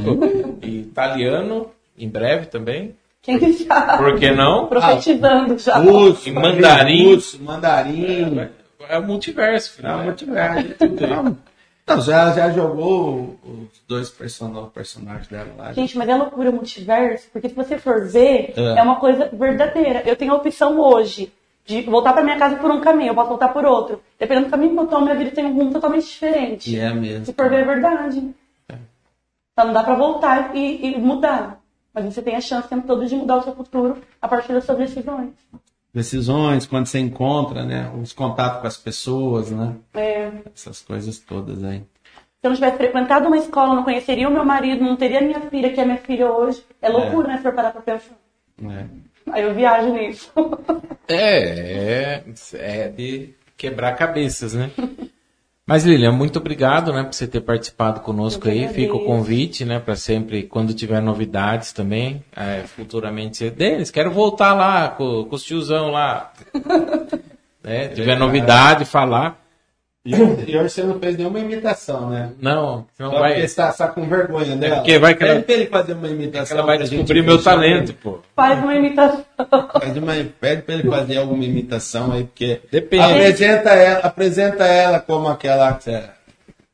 A: E italiano, em breve também.
C: Quem sabe?
A: Por que não?
C: Profetizando já.
B: Russo,
A: Em mandarim.
B: Russo, mandarim.
A: É o multiverso, filho.
B: É
A: né?
B: muito velho. Não, não, já, já jogou os dois person- personagens dela lá.
C: Gente, mas é loucura o multiverso, porque se você for ver,
B: É.
C: é. uma coisa verdadeira. Eu tenho a opção hoje de voltar pra minha casa por um caminho, eu posso voltar por outro. Dependendo do caminho que eu tomo, minha vida tem um rumo totalmente diferente.
B: E é mesmo.
C: Se for ver, é verdade. Então não dá pra voltar e, e mudar. Mas você tem a chance o tempo todo de mudar o seu futuro a partir das suas decisões.
B: Decisões, quando você encontra, né? Os contatos com as pessoas, né?
C: É,
B: Essas coisas todas aí.
C: se eu não tivesse frequentado uma escola, eu não conheceria o meu marido, não teria minha filha, que é minha filha hoje. É loucura, né? Se for parar pra pensar.
B: É.
C: Aí eu viajo nisso.
A: É, é, é de quebrar cabeças, né? Mas Lilian, muito obrigado, né, por você ter participado conosco aí. Fica o convite, né, para sempre, quando tiver novidades também, é, futuramente. você- Denis, quero voltar lá com, com os tiozão lá. né, tiver novidade, falar.
B: E hoje hoje você não fez nenhuma imitação, né?
A: Não, não
B: Só
A: vai.
B: porque você tá, tá com vergonha dela.
A: porque vai que ela-
B: Pede pra ele fazer uma imitação.
A: Ela vai descobrir meu talento,
B: aí.
A: pô.
C: Faz uma imitação.
B: Pede, uma, pede pra ele fazer alguma imitação aí, porque.
A: Depende.
B: Apresenta ela, apresenta ela como aquela que é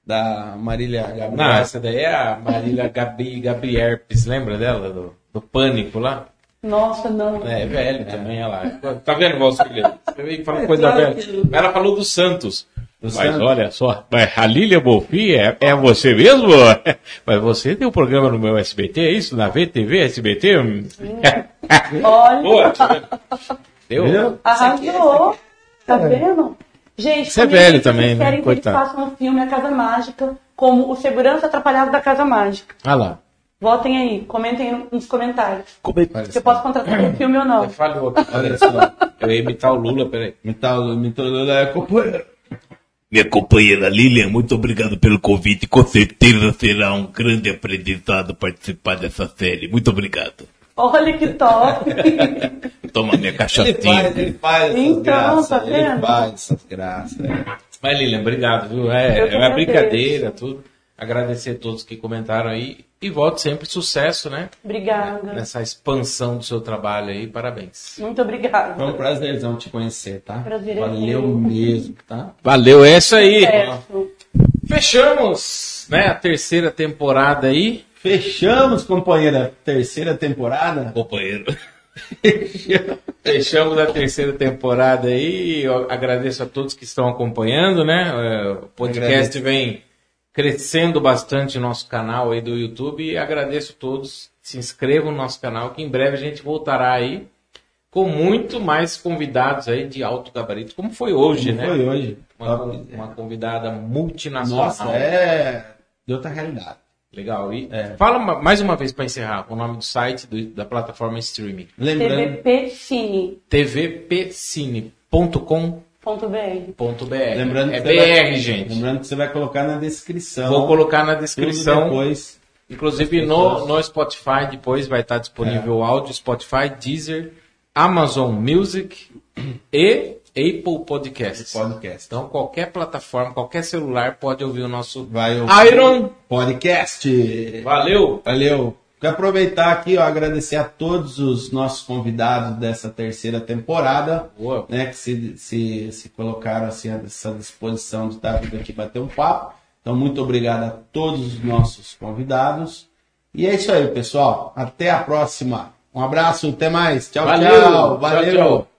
B: da Marília Gabriel.
A: Não, essa daí é a Marília Gabi, Gabi Herpes, lembra dela? Do, do Pânico lá?
C: Nossa, não.
A: É, velho também, olha lá. Tá vendo, Valsilha? Você veio falando coisa
B: claro
A: velha.
B: que-
A: Ela falou do Santos. Mas olha só, mas a Lília Bonfim é, é você mesmo? Mas você tem um programa no meu SBT, é isso? Na VTV, SBT? Hum.
C: Olha,
A: Boa, tá? Deu?
C: Arrasou. Tá vendo? Gente,
A: Você é velho também, né?
C: querem que eles
A: Coitado.
C: façam um filme A Casa Mágica, como o segurança atrapalhado da Casa Mágica.
A: Olha lá.
C: Votem aí, comentem nos comentários.
B: Olha
C: Se eu posso contratar um filme ou não.
A: Falhou.
B: Olha só.
A: Eu ia imitar o Lula, peraí.
B: Imitar o imitar o Lula é companheiro.
E: Minha companheira Lilian, muito obrigado pelo convite. Com certeza será um grande aprendizado participar dessa série. Muito obrigado.
C: Olha que top.
E: Toma minha
B: Ele
E: cachaçinha.
B: faz, ele faz essas
C: Então,
B: graças.
C: tá
B: Ele
C: vendo?
B: faz essas graças. é.
A: Mas Lilian, obrigado, viu? É, é uma brincadeira, tudo. Agradecer a todos que comentaram aí. E volte sempre sucesso, né?
C: Obrigada.
A: Nessa expansão do seu trabalho aí. Parabéns.
C: Muito
B: Foi
C: obrigada.
B: um prazerzão te conhecer, tá?
C: Prazer é
B: Valeu mesmo, tá?
A: Valeu, é isso aí.
C: Sucesso.
A: Fechamos, né? A terceira temporada aí.
B: Fechamos, companheira. Terceira temporada.
E: Companheiro.
A: Fechamos a terceira temporada aí. Eu agradeço a todos que estão acompanhando, né? É, O podcast
B: Agradeço.
A: vem crescendo bastante no nosso canal aí do YouTube e agradeço a todos. Se inscrevam no nosso canal que em breve a gente voltará aí com muito mais convidados aí de alto gabarito, como foi hoje,
B: Como
A: né?
B: foi hoje.
A: Uma, con- uma convidada multinacional.
B: Nossa, é de outra realidade.
A: Legal. E
B: É.
A: fala ma- mais uma vez para encerrar o nome do site do- da plataforma streaming.
B: Lembrando,
C: TVP Cine.
A: tvpcine.com.br.
C: Ponto BR.
B: lembrando
A: é
B: você vai-
A: BR, gente.
B: Lembrando que você vai colocar na descrição.
A: Vou colocar na descrição.
B: depois.
A: Inclusive no, no Spotify depois vai estar disponível
B: É.
A: o áudio Spotify, Deezer, Amazon Music e Apple Podcasts.
B: Podcast.
A: Então qualquer plataforma, qualquer celular pode ouvir o nosso
B: Vai ouvir
A: Iron.
B: Podcast.
A: Valeu.
B: Valeu. Quero aproveitar aqui, ó, agradecer a todos os nossos convidados dessa terceira temporada,
A: Boa.
B: né, que se, se, se colocaram assim à essa disposição de estar vindo aqui bater um papo. Então, muito obrigado a todos os nossos convidados. E é isso aí, pessoal. Até a próxima. Um abraço, até mais. Tchau,
A: Valeu.
B: tchau.
A: Tchau,
B: Valeu.
A: tchau.